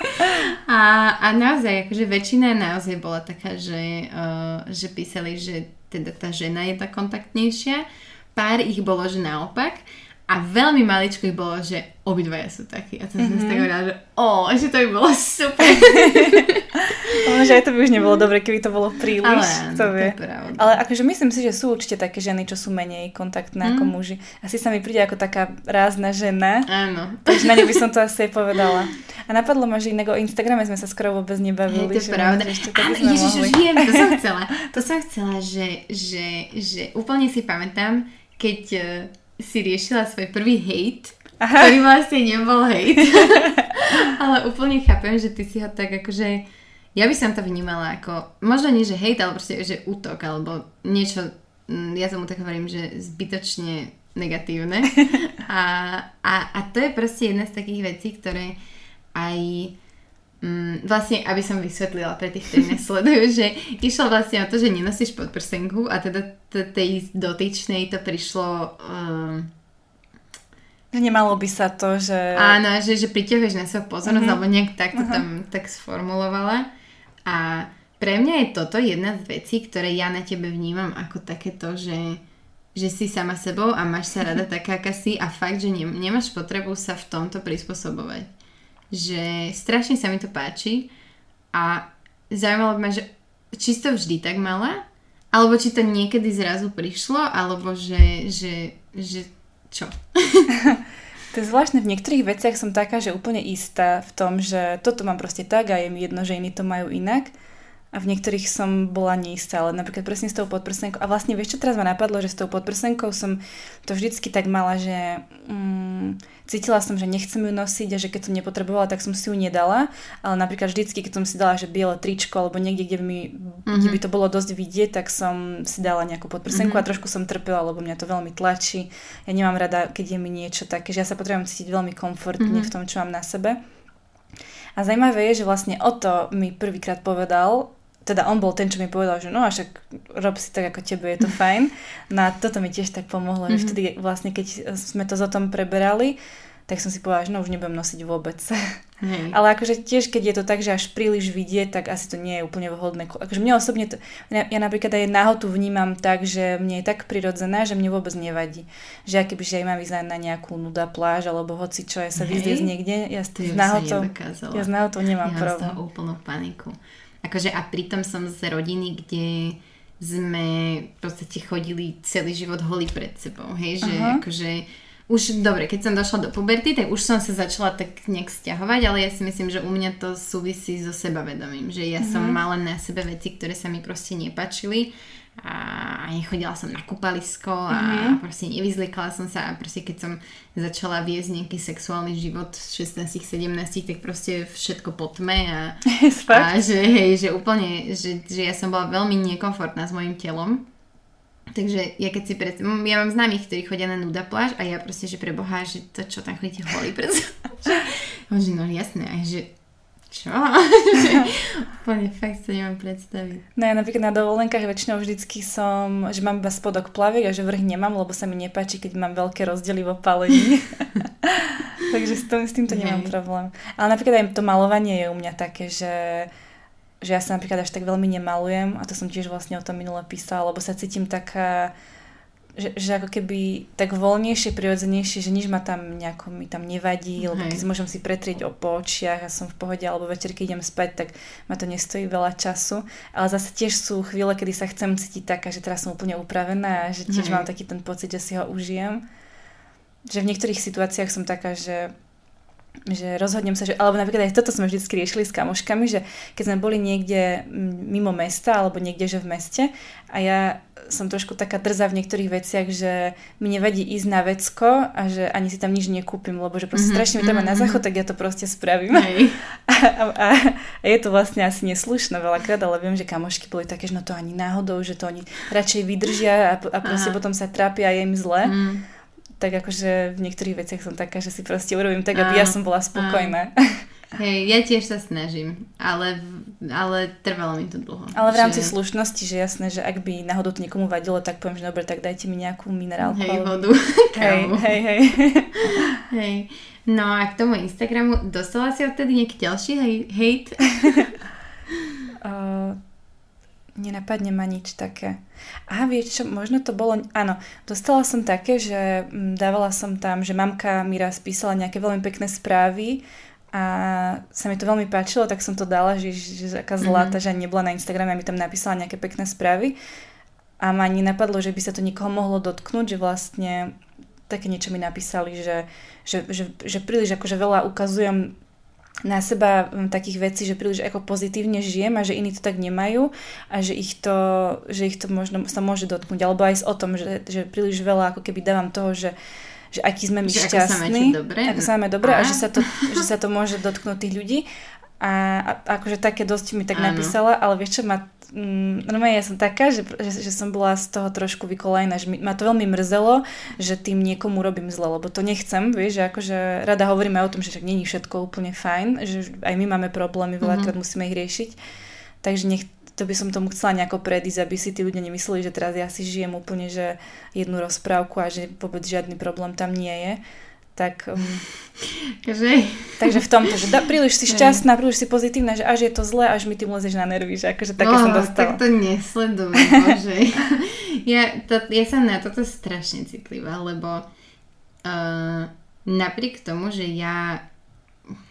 Speaker 1: A, a naozaj, akože väčšina naozaj bola taká, že, uh, že písali, že teda tá žena je tá kontaktnejšia. Pár ich bolo, že naopak. A veľmi maličko ich bolo, že obidvaja sú takí. A to mm-hmm. som si tak hovorila, že o, že to by bolo super.
Speaker 2: Ale že aj to by už nebolo dobre, keby to bolo príliš.
Speaker 1: Ale
Speaker 2: to vie. Ale akože myslím si, že sú určite také ženy, čo sú menej kontaktné mm. ako muži. Asi sa mi príde ako taká rázna žena.
Speaker 1: Áno.
Speaker 2: Takže na ne by som to asi aj povedala. A napadlo ma, že inak o Instagrame sme sa skoro vôbec nebavili.
Speaker 1: Je to pravda.
Speaker 2: Ešte
Speaker 1: Ale ježiš, už viem, to som chcela. To som chcela, že, že, že úplne si pamätám, keď si riešila svoj prvý hate, Aha. ktorý vlastne nebol hate. ale úplne chápem, že ty si ho tak akože... Ja by som to vnímala ako, možno nie, že hate, ale proste, že útok, alebo niečo, mm, ja tomu tak hovorím, že zbytočne negatívne. A, a, a to je proste jedna z takých vecí, ktoré aj Mm, vlastne, aby som vysvetlila pre tých, ktorí nesledujú, že išlo vlastne o to, že nenosíš podprsenku a teda t- tej dotyčnej to prišlo... Um,
Speaker 2: Nemalo by sa to, že...
Speaker 1: Áno, že, že priťahuješ na svoju pozornosť, mm-hmm. alebo nejak tak to uh-huh. tam tak sformulovala. A pre mňa je toto jedna z vecí, ktoré ja na tebe vnímam ako takéto, že, že si sama sebou a máš sa rada taká, aká si a fakt, že ne, nemáš potrebu sa v tomto prispôsobovať že strašne sa mi to páči a zaujímalo by ma, že či to vždy tak mala, alebo či to niekedy zrazu prišlo, alebo že, že, že čo?
Speaker 2: to je zvláštne, v niektorých veciach som taká, že úplne istá v tom, že toto mám proste tak a je mi jedno, že iní to majú inak a v niektorých som bola neistá, ale napríklad presne s tou podprsenkou. A vlastne vieš, čo teraz ma napadlo, že s tou podprsenkou som to vždycky tak mala, že mm, cítila som, že nechcem ju nosiť a že keď som nepotrebovala, tak som si ju nedala. Ale napríklad vždycky, keď som si dala, že biele tričko alebo niekde, kde by, mi, mm-hmm. kde by to bolo dosť vidieť, tak som si dala nejakú podprsenku mm-hmm. a trošku som trpela, lebo mňa to veľmi tlačí. Ja nemám rada, keď je mi niečo také, že ja sa potrebujem cítiť veľmi komfortne mm-hmm. v tom, čo mám na sebe. A zaujímavé je, že vlastne o to mi prvýkrát povedal teda on bol ten, čo mi povedal, že no a však rob si tak ako tebe, je to fajn. No a toto mi tiež tak pomohlo, mm-hmm. že vtedy vlastne keď sme to za tom preberali, tak som si povedala, že no už nebudem nosiť vôbec. Hej. Ale akože tiež, keď je to tak, že až príliš vidieť, tak asi to nie je úplne vhodné. Akože mne osobne, to, ja, napríklad aj nahotu vnímam tak, že mne je tak prirodzená, že mne vôbec nevadí. Že aké by, že aj mám ísť na nejakú nuda pláž, alebo hoci čo, ja sa vyzliecť niekde, ja s nahotou, ja s nahotou nemám
Speaker 1: ja
Speaker 2: problém.
Speaker 1: Ja úplnú paniku. Akože a pritom som z rodiny, kde sme v podstate chodili celý život holí pred sebou, hej, že uh-huh. akože už dobre, keď som došla do puberty, tak už som sa začala tak nejak stiahovať, ale ja si myslím, že u mňa to súvisí so sebavedomím, že ja uh-huh. som mala na sebe veci, ktoré sa mi proste nepačili a nechodila som na kúpalisko a mm-hmm. proste nevyzliekala som sa a proste keď som začala viesť nejaký sexuálny život v 16-17, tak proste všetko po tme a, a že, hej, že úplne, že, že ja som bola veľmi nekomfortná s mojim telom. Takže ja keď si pred... Ja mám známych, ktorí chodia na nuda pláž a ja proste, že pre Boha, že to čo tam chodíte holí pred že no jasné, že čo? Úplne fakt sa nemám predstaviť.
Speaker 2: No ja napríklad na dovolenkách väčšinou vždycky som, že mám iba spodok plaviek a že vrch nemám, lebo sa mi nepáči, keď mám veľké rozdiely v opalení. Takže s, tým, s týmto nemám Hej. problém. Ale napríklad aj to malovanie je u mňa také, že že ja sa napríklad až tak veľmi nemalujem a to som tiež vlastne o tom minule písala, lebo sa cítim taká že, že ako keby tak voľnejšie, prirodzenejšie, že nič ma tam nejako mi tam nevadí, Hej. lebo keď môžem si pretrieť o počiach a som v pohode, alebo večer, keď idem spať, tak ma to nestojí veľa času. Ale zase tiež sú chvíle, kedy sa chcem cítiť taká, že teraz som úplne upravená a že tiež Hej. mám taký ten pocit, že si ho užijem. Že v niektorých situáciách som taká, že že rozhodnem sa, že, alebo napríklad aj toto sme vždy riešili s kamoškami, že keď sme boli niekde mimo mesta alebo niekde, že v meste a ja som trošku taká drzá v niektorých veciach, že mi nevadí ísť na vecko a že ani si tam nič nekúpim, lebo že proste mm-hmm, strašne mi má mm-hmm. na mhm. záchod, tak ja to proste spravím. Hey. A, a, a je to vlastne asi neslušné veľakrát, ale viem, že kamošky boli také, že no to ani náhodou, že to oni radšej vydržia a, a proste Aha. potom sa trápia a je im zle. Mm. Tak akože v niektorých veciach som taká, že si proste urobím tak, aby ja som bola spokojná.
Speaker 1: Hej, ja tiež sa snažím, ale, ale trvalo mi to dlho.
Speaker 2: Ale v rámci že... slušnosti, že jasné, že ak by náhodou to niekomu vadilo, tak poviem, že dobre, tak dajte mi nejakú minerálku.
Speaker 1: Hej, vodu.
Speaker 2: hej, hej, hej.
Speaker 1: hej. No a k tomu Instagramu, dostala si odtedy nejaký ďalší hate?
Speaker 2: uh, nenapadne ma nič také. A vieš čo, možno to bolo, áno, dostala som také, že mm, dávala som tam, že mamka mi raz písala nejaké veľmi pekné správy, a sa mi to veľmi páčilo, tak som to dala, že, že aká zlá, mm-hmm. že nebola na Instagrame a mi tam napísala nejaké pekné správy a ma ani napadlo, že by sa to nikoho mohlo dotknúť, že vlastne také niečo mi napísali, že, že, že, že príliš akože veľa ukazujem na seba takých vecí, že príliš ako pozitívne žijem a že iní to tak nemajú a že ich to, že ich to možno sa môže dotknúť, alebo aj o tom, že, že príliš veľa ako keby dávam toho, že že aký sme my že šťastní,
Speaker 1: ako sa dobre,
Speaker 2: ako sa máme dobre a, a že, sa to, že sa to môže dotknúť tých ľudí. A, a akože také dosť mi tak Áno. napísala, ale vieš čo, ma, mm, normálne ja som taká, že, že, že som bola z toho trošku vykolajná, že ma to veľmi mrzelo, že tým niekomu robím zle, lebo to nechcem, vieš, že akože rada hovoríme o tom, že však není všetko úplne fajn, že aj my máme problémy, veľakrát mm-hmm. musíme ich riešiť, takže nech, to by som tomu chcela nejako predísť, aby si tí ľudia nemysleli, že teraz ja si žijem úplne, že jednu rozprávku a že vôbec žiadny problém tam nie je. Tak, um,
Speaker 1: že...
Speaker 2: takže v tomto, že da, príliš si šťastná, príliš si pozitívna, že až je to zlé, až mi tým lezeš na nervy, že akože také oh, som dostala.
Speaker 1: Tak to nesledujem, bože. ja, to, ja som na toto strašne citlivá, lebo uh, napriek tomu, že ja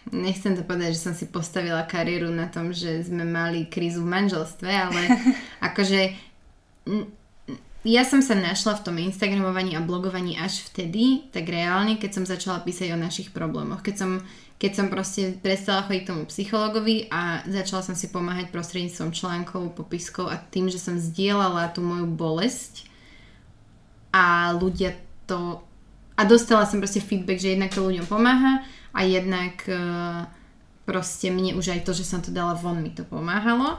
Speaker 1: nechcem to povedať, že som si postavila kariéru na tom, že sme mali krízu v manželstve, ale akože ja som sa našla v tom Instagramovaní a blogovaní až vtedy, tak reálne, keď som začala písať o našich problémoch. Keď som, keď som proste prestala chodiť tomu psychologovi a začala som si pomáhať prostredníctvom článkov, popiskov a tým, že som zdieľala tú moju bolesť a ľudia to... A dostala som proste feedback, že jednak to ľuďom pomáha a jednak e, proste mne už aj to, že som to dala von, mi to pomáhalo.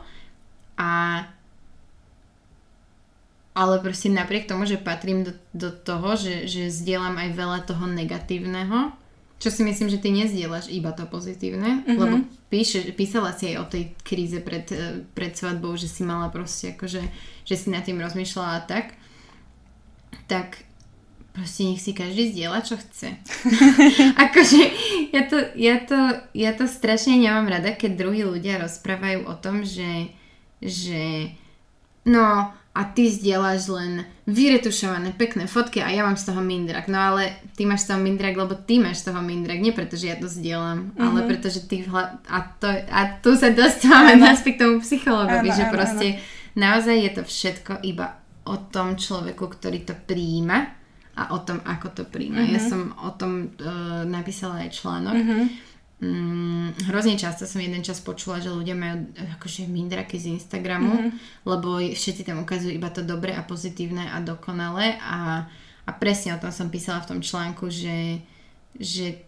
Speaker 1: A ale proste napriek tomu, že patrím do, do toho, že, že zdieľam aj veľa toho negatívneho, čo si myslím, že ty nezdieľaš iba to pozitívne, mm-hmm. lebo píše, písala si aj o tej kríze pred, e, pred svadbou, že si mala proste akože, že si nad tým rozmýšľala a tak, tak proste nech si každý zdieľa, čo chce. akože ja to, ja, to, ja to strašne nemám rada, keď druhí ľudia rozprávajú o tom, že, že no a ty zdieľaš len vyretušované pekné fotky a ja mám z toho mindrak. No ale ty máš z toho mindrak, lebo ty máš z toho mindrak, nie preto, že ja to zdieľam, mm-hmm. ale preto, že ty hla... a, to, a tu sa dostávame naspäť k tomu psychologovi, že proste áno. naozaj je to všetko iba o tom človeku, ktorý to príjima a o tom, ako to príjma. Mm-hmm. Ja mhm. som o tom uh, napísala aj článok. Mm-hmm. Mm, hrozne často som jeden čas počula, že ľudia majú akože mindraky z Instagramu, mm-hmm. lebo všetci tam ukazujú iba to dobré a pozitívne a dokonalé a, a presne o tom som písala v tom článku, že, že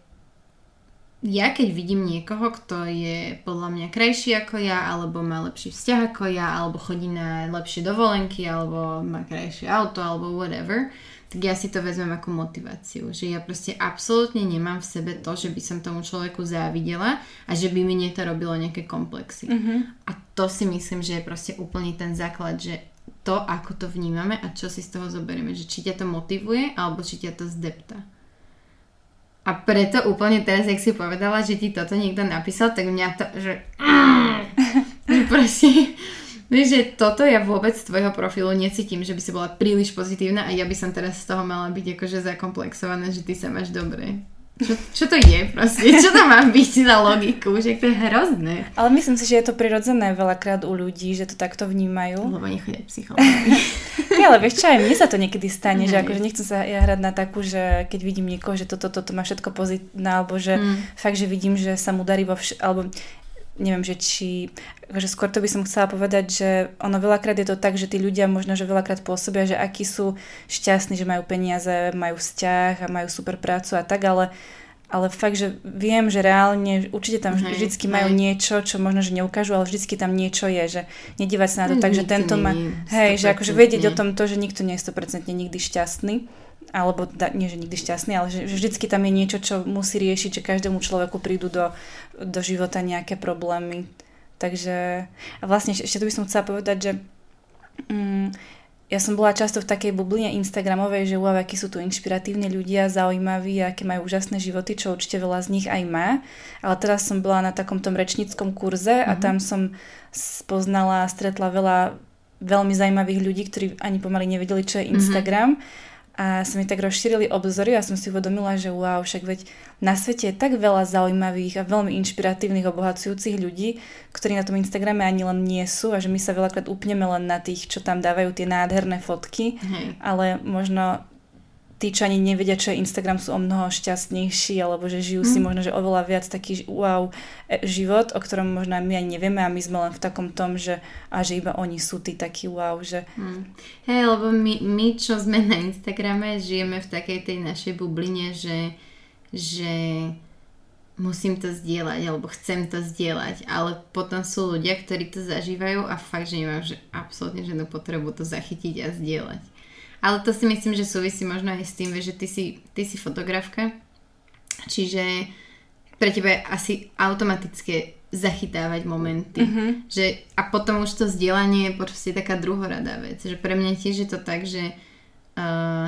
Speaker 1: ja keď vidím niekoho, kto je podľa mňa krajší ako ja, alebo má lepší vzťah ako ja, alebo chodí na lepšie dovolenky, alebo má krajšie auto, alebo whatever, tak ja si to vezmem ako motiváciu. Že ja proste absolútne nemám v sebe to, že by som tomu človeku závidela a že by mi nie to robilo nejaké komplexy. Mm-hmm. A to si myslím, že je proste úplne ten základ, že to, ako to vnímame a čo si z toho zoberieme. Že či ťa to motivuje, alebo či ťa to zdepta. A preto úplne teraz, jak si povedala, že ti toto niekto napísal, tak mňa to, že... proste Vieš, že toto ja vôbec z tvojho profilu necítim, že by si bola príliš pozitívna a ja by som teraz z toho mala byť akože zakomplexovaná, že ty sa máš dobre. Čo, čo to je proste? Čo to má byť za logiku? Že to je hrozné.
Speaker 2: Ale myslím si, že je to prirodzené veľakrát u ľudí, že to takto vnímajú.
Speaker 1: Lebo nechodia psychológi.
Speaker 2: Nie, ale vieš čo, aj mne sa to niekedy stane, že
Speaker 1: Hej.
Speaker 2: akože nechcem sa ja hrať na takú, že keď vidím niekoho, že toto, toto má všetko pozitívne, alebo že
Speaker 1: Mm.
Speaker 2: fakt, že vidím, že sa mu darí vo vš- alebo neviem, že či, akože skôr to by som chcela povedať, že ono veľakrát je to tak, že tí ľudia možno, že veľakrát pôsobia, že akí sú šťastní, že majú peniaze, majú vzťah a majú super prácu a tak, ale ale fakt, že viem, že reálne určite tam
Speaker 1: Hej,
Speaker 2: vždycky majú
Speaker 1: hej.
Speaker 2: niečo, čo možno, že neukážu, ale vždycky tam niečo je, že nedívať sa na to.
Speaker 1: Hm,
Speaker 2: tak, že
Speaker 1: nikto
Speaker 2: tento má... Hej, že akože
Speaker 1: 100%
Speaker 2: vedieť o tom to, že nikto nie je 100% nikdy šťastný, alebo da, nie, že nikdy šťastný, ale že, že vždycky tam je niečo, čo musí riešiť, že každému človeku prídu do, do života nejaké problémy. Takže a vlastne ešte tu by som chcela povedať, že mm, ja som bola často v takej bubline Instagramovej, že wow, akí sú tu inšpiratívni ľudia, zaujímaví, aké majú úžasné životy, čo určite veľa z nich aj má. Ale teraz som bola na takom tom rečníckom kurze a
Speaker 1: Mhm.
Speaker 2: tam som spoznala, stretla veľa veľmi zaujímavých ľudí, ktorí ani pomaly nevedeli, čo je Instagram. A sa mi tak rozšírili obzory a som si uvedomila, že wow, však veď na svete je tak veľa zaujímavých a veľmi inšpiratívnych, obohacujúcich ľudí, ktorí na tom Instagrame ani len nie sú a že my sa veľakrát upneme len na tých, čo tam dávajú tie nádherné fotky,
Speaker 1: Hej.
Speaker 2: ale možno tí, čo ani nevedia, čo je Instagram, sú o mnoho šťastnejší, alebo že žijú si
Speaker 1: Mm.
Speaker 2: možno, že oveľa viac taký wow e, život, o ktorom možno my ani nevieme a my sme len v takom tom, že a že iba oni sú tí takí wow, že
Speaker 1: Hm. Hej, lebo my, my, čo sme na Instagrame, žijeme v takej tej našej bubline, že, že musím to zdieľať, alebo chcem to zdieľať, ale potom sú ľudia, ktorí to zažívajú a fakt, že nemajú že absolútne žiadnu potrebu to zachytiť a zdieľať. Ale to si myslím, že súvisí možno aj s tým, že ty si, ty si fotografka, čiže pre teba je asi automatické zachytávať momenty.
Speaker 2: Mhm.
Speaker 1: Že, a potom už to zdieľanie je proste taká druhoradá vec. Že pre mňa tiež je to tak, že uh,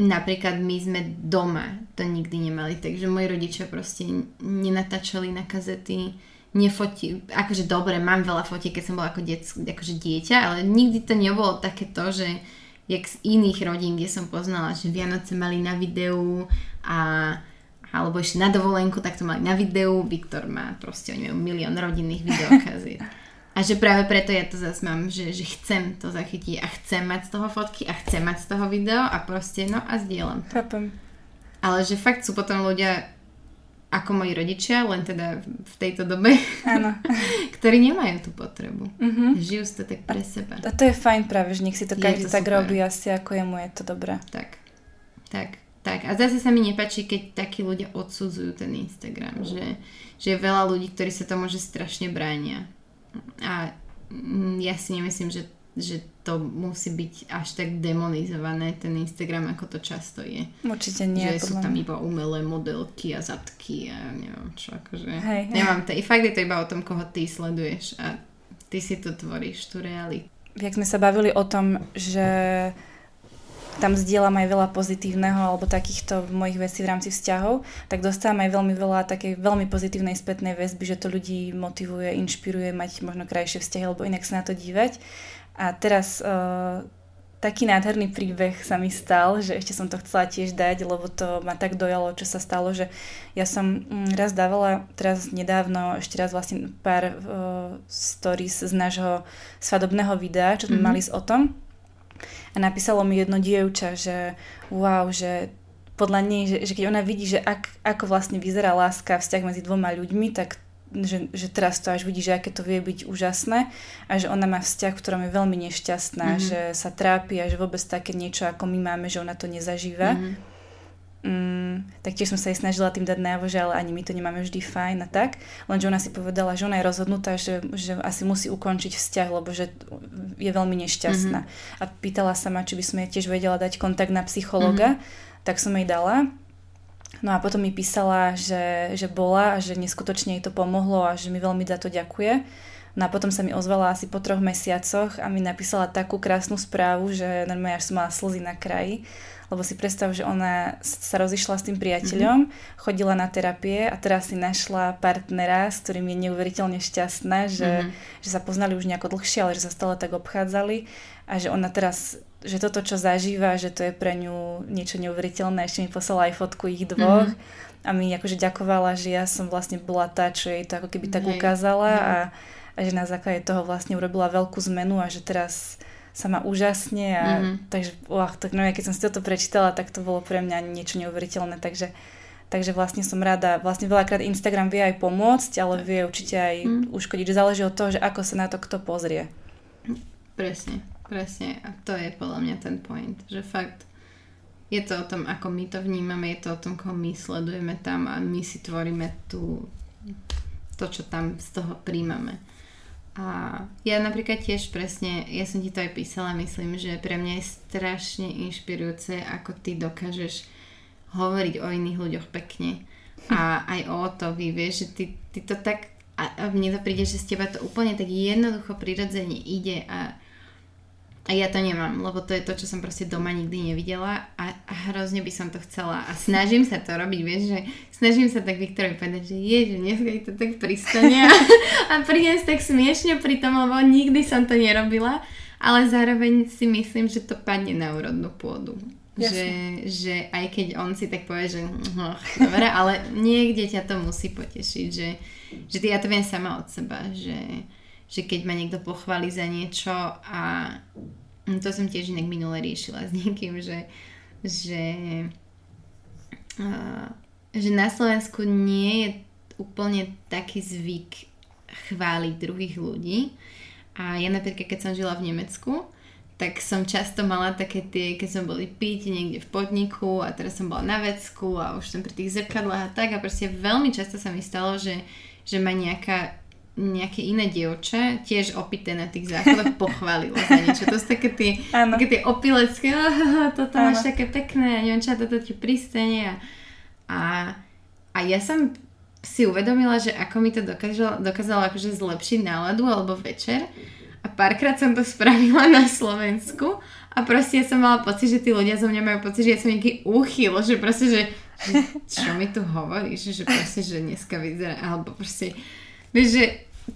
Speaker 1: napríklad my sme doma to nikdy nemali, takže moji rodičia proste nenatáčali na kazety, nefoti, akože dobre, mám veľa fotiek, keď som bola ako, diec, akože dieťa, ale nikdy to nebolo také to, že jak z iných rodín, kde som poznala, že Vianoce mali na videu a alebo ešte na dovolenku, tak to mali na videu. Viktor má proste, oni majú milión rodinných videokaziet. A že práve preto ja to zase mám, že, že chcem to zachytiť a chcem mať z toho fotky a chcem mať z toho video a proste, no a zdieľam.
Speaker 2: chápem.
Speaker 1: Ale že fakt sú potom ľudia ako moji rodičia, len teda v tejto dobe,
Speaker 2: Áno.
Speaker 1: ktorí nemajú tú potrebu.
Speaker 2: Mhm.
Speaker 1: Žijú si to tak pre seba.
Speaker 2: A to je fajn práve, že nech si to
Speaker 1: Je
Speaker 2: každý
Speaker 1: to
Speaker 2: tak
Speaker 1: super.
Speaker 2: robí asi ako jemu je to dobré.
Speaker 1: Tak, tak, tak. A zase sa mi nepáči, keď takí ľudia odsudzujú ten Instagram, že, že je veľa ľudí, ktorí sa tomu že strašne bránia. A mm, ja si nemyslím, že, že to musí byť až tak demonizované, ten Instagram, ako to často je.
Speaker 2: Určite nie.
Speaker 1: že sú tam iba umelé modelky a zadky a neviem čo, akože.
Speaker 2: Hej, hej.
Speaker 1: Nemám to. I fakt je to iba o tom, koho ty sleduješ a ty si to tvoríš, tú realitu.
Speaker 2: Jak sme sa bavili o tom, že tam zdieľam aj veľa pozitívneho alebo takýchto mojich vecí v rámci vzťahov, tak dostávam aj veľmi veľa takej veľmi pozitívnej spätnej väzby, že to ľudí motivuje, inšpiruje mať možno krajšie vzťahy alebo inak sa na to dívať. A teraz uh, taký nádherný príbeh sa mi stal, že ešte som to chcela tiež dať, lebo to ma tak dojalo, čo sa stalo, že ja som mm, raz dávala, teraz nedávno, ešte raz vlastne pár uh, stories z nášho svadobného videa, čo sme
Speaker 1: Mhm.
Speaker 2: mali s o tom. A napísalo mi jedno dievča, že wow, že podľa nej, že, že keď ona vidí, že ak, ako vlastne vyzerá láska, vzťah medzi dvoma ľuďmi, tak že, že teraz to až vidí, že aké to vie byť úžasné a že ona má vzťah, v ktorom je veľmi nešťastná,
Speaker 1: Mhm.
Speaker 2: mm-hmm. že sa trápi a že vôbec také niečo, ako my máme, že ona to nezažíva.
Speaker 1: Mhm.
Speaker 2: Mm, tak tiež som sa jej snažila tým dať najavo, že ale ani my to nemáme vždy fajn a tak. Lenže ona si povedala, že ona je rozhodnutá, že, že asi musí ukončiť vzťah, lebo že je veľmi nešťastná. A pýtala sa ma, či by som jej tiež vedela dať kontakt na psychologa, tak som jej dala. No a potom mi písala, že, že bola a že neskutočne jej to pomohlo a že mi veľmi za to ďakuje. No a potom sa mi ozvala asi po troch mesiacoch a mi napísala takú krásnu správu, že normálne až som mala slzy na kraji, lebo si predstav, že ona sa rozišla s tým priateľom, mm-hmm. chodila na terapie a teraz si našla partnera, s ktorým je neuveriteľne šťastná, že, mm-hmm. že sa poznali už nejako dlhšie, ale že sa stále tak obchádzali a že ona teraz, že toto, čo zažíva, že to je pre ňu niečo neuveriteľné, ešte mi poslala aj fotku ich dvoch mm-hmm. a mi akože ďakovala, že ja som vlastne bola tá, čo jej to ako keby tak ukázala a a že na základe toho vlastne urobila veľkú zmenu a že teraz sa má úžasne a mm-hmm. takže oh, tak no, ja keď som si toto prečítala, tak to bolo pre mňa niečo neuveriteľné, takže Takže vlastne som rada, vlastne veľakrát Instagram vie aj pomôcť, ale vie určite aj mm. uškodiť, záleží od toho, že ako sa na to kto pozrie.
Speaker 1: Presne, presne. A to je podľa mňa ten point, že fakt je to o tom, ako my to vnímame, je to o tom, koho my sledujeme tam a my si tvoríme tú, to, čo tam z toho príjmame. A ja napríklad tiež presne, ja som ti to aj písala, myslím, že pre mňa je strašne inšpirujúce, ako ty dokážeš hovoriť o iných ľuďoch pekne. A aj o to vy vieš, že ty, ty to tak, a, mne to príde, že z teba to úplne tak jednoducho prirodzene ide a a ja to nemám, lebo to je to, čo som proste doma nikdy nevidela a, a hrozne by som to chcela. A snažím sa to robiť, vieš, že snažím sa tak Viktorovi povedať, že je, že dneska to tak pristane a, a prídem tak smiešne pri tom, lebo nikdy som to nerobila, ale zároveň si myslím, že to padne na úrodnú pôdu. Že, že aj keď on si tak povie, že oh, dobre, ale niekde ťa to musí potešiť, že, že ja to viem sama od seba, že, že keď ma niekto pochváli za niečo a to som tiež inak minule riešila s niekým, že, že, uh, že na Slovensku nie je úplne taký zvyk chváliť druhých ľudí. A ja napríklad, keď som žila v Nemecku, tak som často mala také tie, keď som boli piť niekde v podniku a teraz som bola na vecku a už som pri tých zrkadlách a tak a proste veľmi často sa mi stalo, že, že ma nejaká nejaké iné dievča, tiež opité na tých záchodoch, pochválilo za niečo. To sú také tie, také tie opilecké, oh, toto ano. máš také pekné a neviem čo, toto ti pristane. A, a, a ja som si uvedomila, že ako mi to dokázalo, dokázalo akože zlepšiť náladu alebo večer. A párkrát som to spravila na Slovensku a proste ja som mala pocit, že tí ľudia zo mňa majú pocit, že ja som nejaký úchyl, že proste, že, že čo mi tu hovoríš, že proste, že dneska vyzerá, alebo proste, vieš, že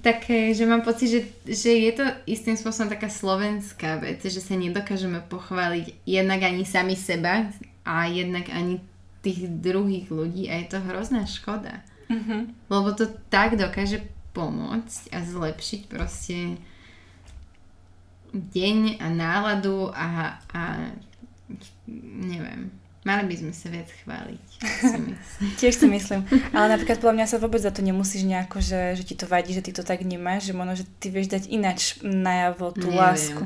Speaker 1: také, že mám pocit, že, že je to istým spôsobom taká slovenská vec, že sa nedokážeme pochváliť jednak ani sami seba a jednak ani tých druhých ľudí a je to hrozná škoda. Mm-hmm. Lebo to tak dokáže pomôcť a zlepšiť proste deň a náladu a, a neviem, Mali by sme sa viac chváliť. Si
Speaker 2: Tiež si myslím. Ale napríklad podľa mňa sa vôbec za to nemusíš nejako, že, že ti to vadí, že ty to tak nemáš, že možno, že ty vieš dať ináč najavo tú Neviem. lásku.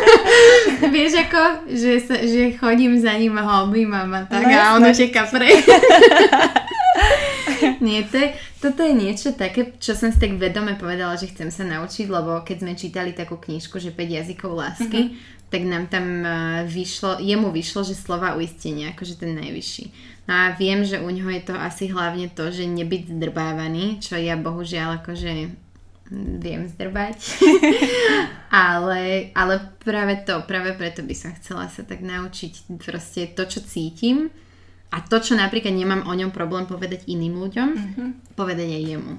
Speaker 1: vieš ako, že, sa, že chodím za ním a ho objímam a tak no, a on uteká pre. Nie, to je, toto je niečo také, čo som si tak vedome povedala, že chcem sa naučiť, lebo keď sme čítali takú knižku, že 5 jazykov lásky, mm-hmm tak nám tam e, vyšlo, jemu vyšlo, že slova uistenia, akože ten najvyšší. No a viem, že u ňoho je to asi hlavne to, že nebyť zdrbávaný, čo ja bohužiaľ akože viem zdrbať. ale, ale práve to, práve preto by som chcela sa tak naučiť proste to, čo cítim a to, čo napríklad nemám o ňom problém povedať iným ľuďom, mm-hmm. povedať aj jemu.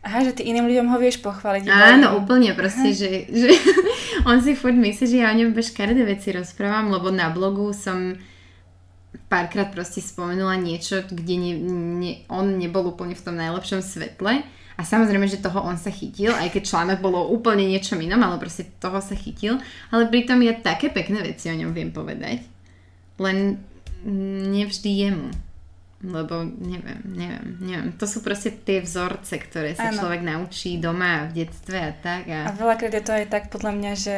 Speaker 2: Aha, že ty iným ľuďom ho vieš pochváliť.
Speaker 1: Áno, úplne proste, že, že on si furt myslí, že ja o ňom každé veci rozprávam, lebo na blogu som párkrát proste spomenula niečo, kde ne, ne, on nebol úplne v tom najlepšom svetle. A samozrejme, že toho on sa chytil, aj keď článok bolo úplne niečo inom, ale proste toho sa chytil. Ale pritom ja také pekné veci o ňom viem povedať. Len nevždy jemu. Lebo neviem, neviem, neviem. To sú proste tie vzorce, ktoré sa ano. človek naučí doma v detstve a tak. A...
Speaker 2: a veľakrát je to aj tak podľa mňa, že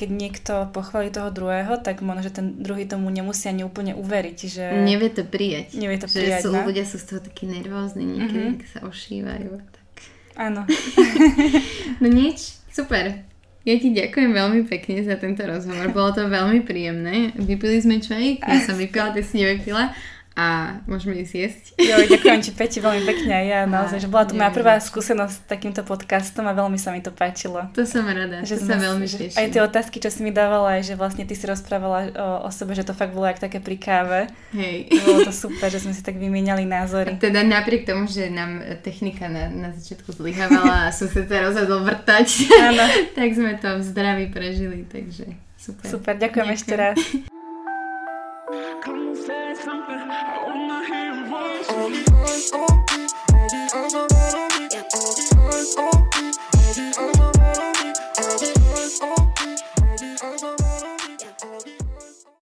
Speaker 2: keď niekto pochváli toho druhého, tak možno, že ten druhý tomu nemusí ani úplne uveriť, že...
Speaker 1: Nevie to prijať.
Speaker 2: Nevie to
Speaker 1: že
Speaker 2: prijať,
Speaker 1: sú, no? ľudia sú z toho takí nervózni niekedy, mm-hmm. sa ošívajú tak.
Speaker 2: Áno.
Speaker 1: no nič, super. Ja ti ďakujem veľmi pekne za tento rozhovor. Bolo to veľmi príjemné. Vypili sme čaj, ja som vypila, ty si nevypila. A môžeme ísť jesť.
Speaker 2: Jo, ďakujem ti Peti veľmi pekne ja naozaj, že bola to moja prvá skúsenosť s takýmto podcastom a veľmi sa mi to páčilo.
Speaker 1: To som rada, že to sa veľmi teším.
Speaker 2: Aj tie otázky, čo si mi dávala, aj že vlastne ty si rozprávala o, o sebe, že to fakt bolo jak také pri káve.
Speaker 1: Hej.
Speaker 2: Bolo to super, že sme si tak vymieniali názory.
Speaker 1: A teda napriek tomu, že nám technika na, na začiatku zlyhávala a som sa teda rozhodol vrtať, tak sme to v zdraví prežili, takže super.
Speaker 2: Super, ďakujem, ďakujem. ešte raz.
Speaker 3: Come say something, I wanna hear your voice. All the eyes on me, all the eyes on me, all the eyes on me, all the eyes.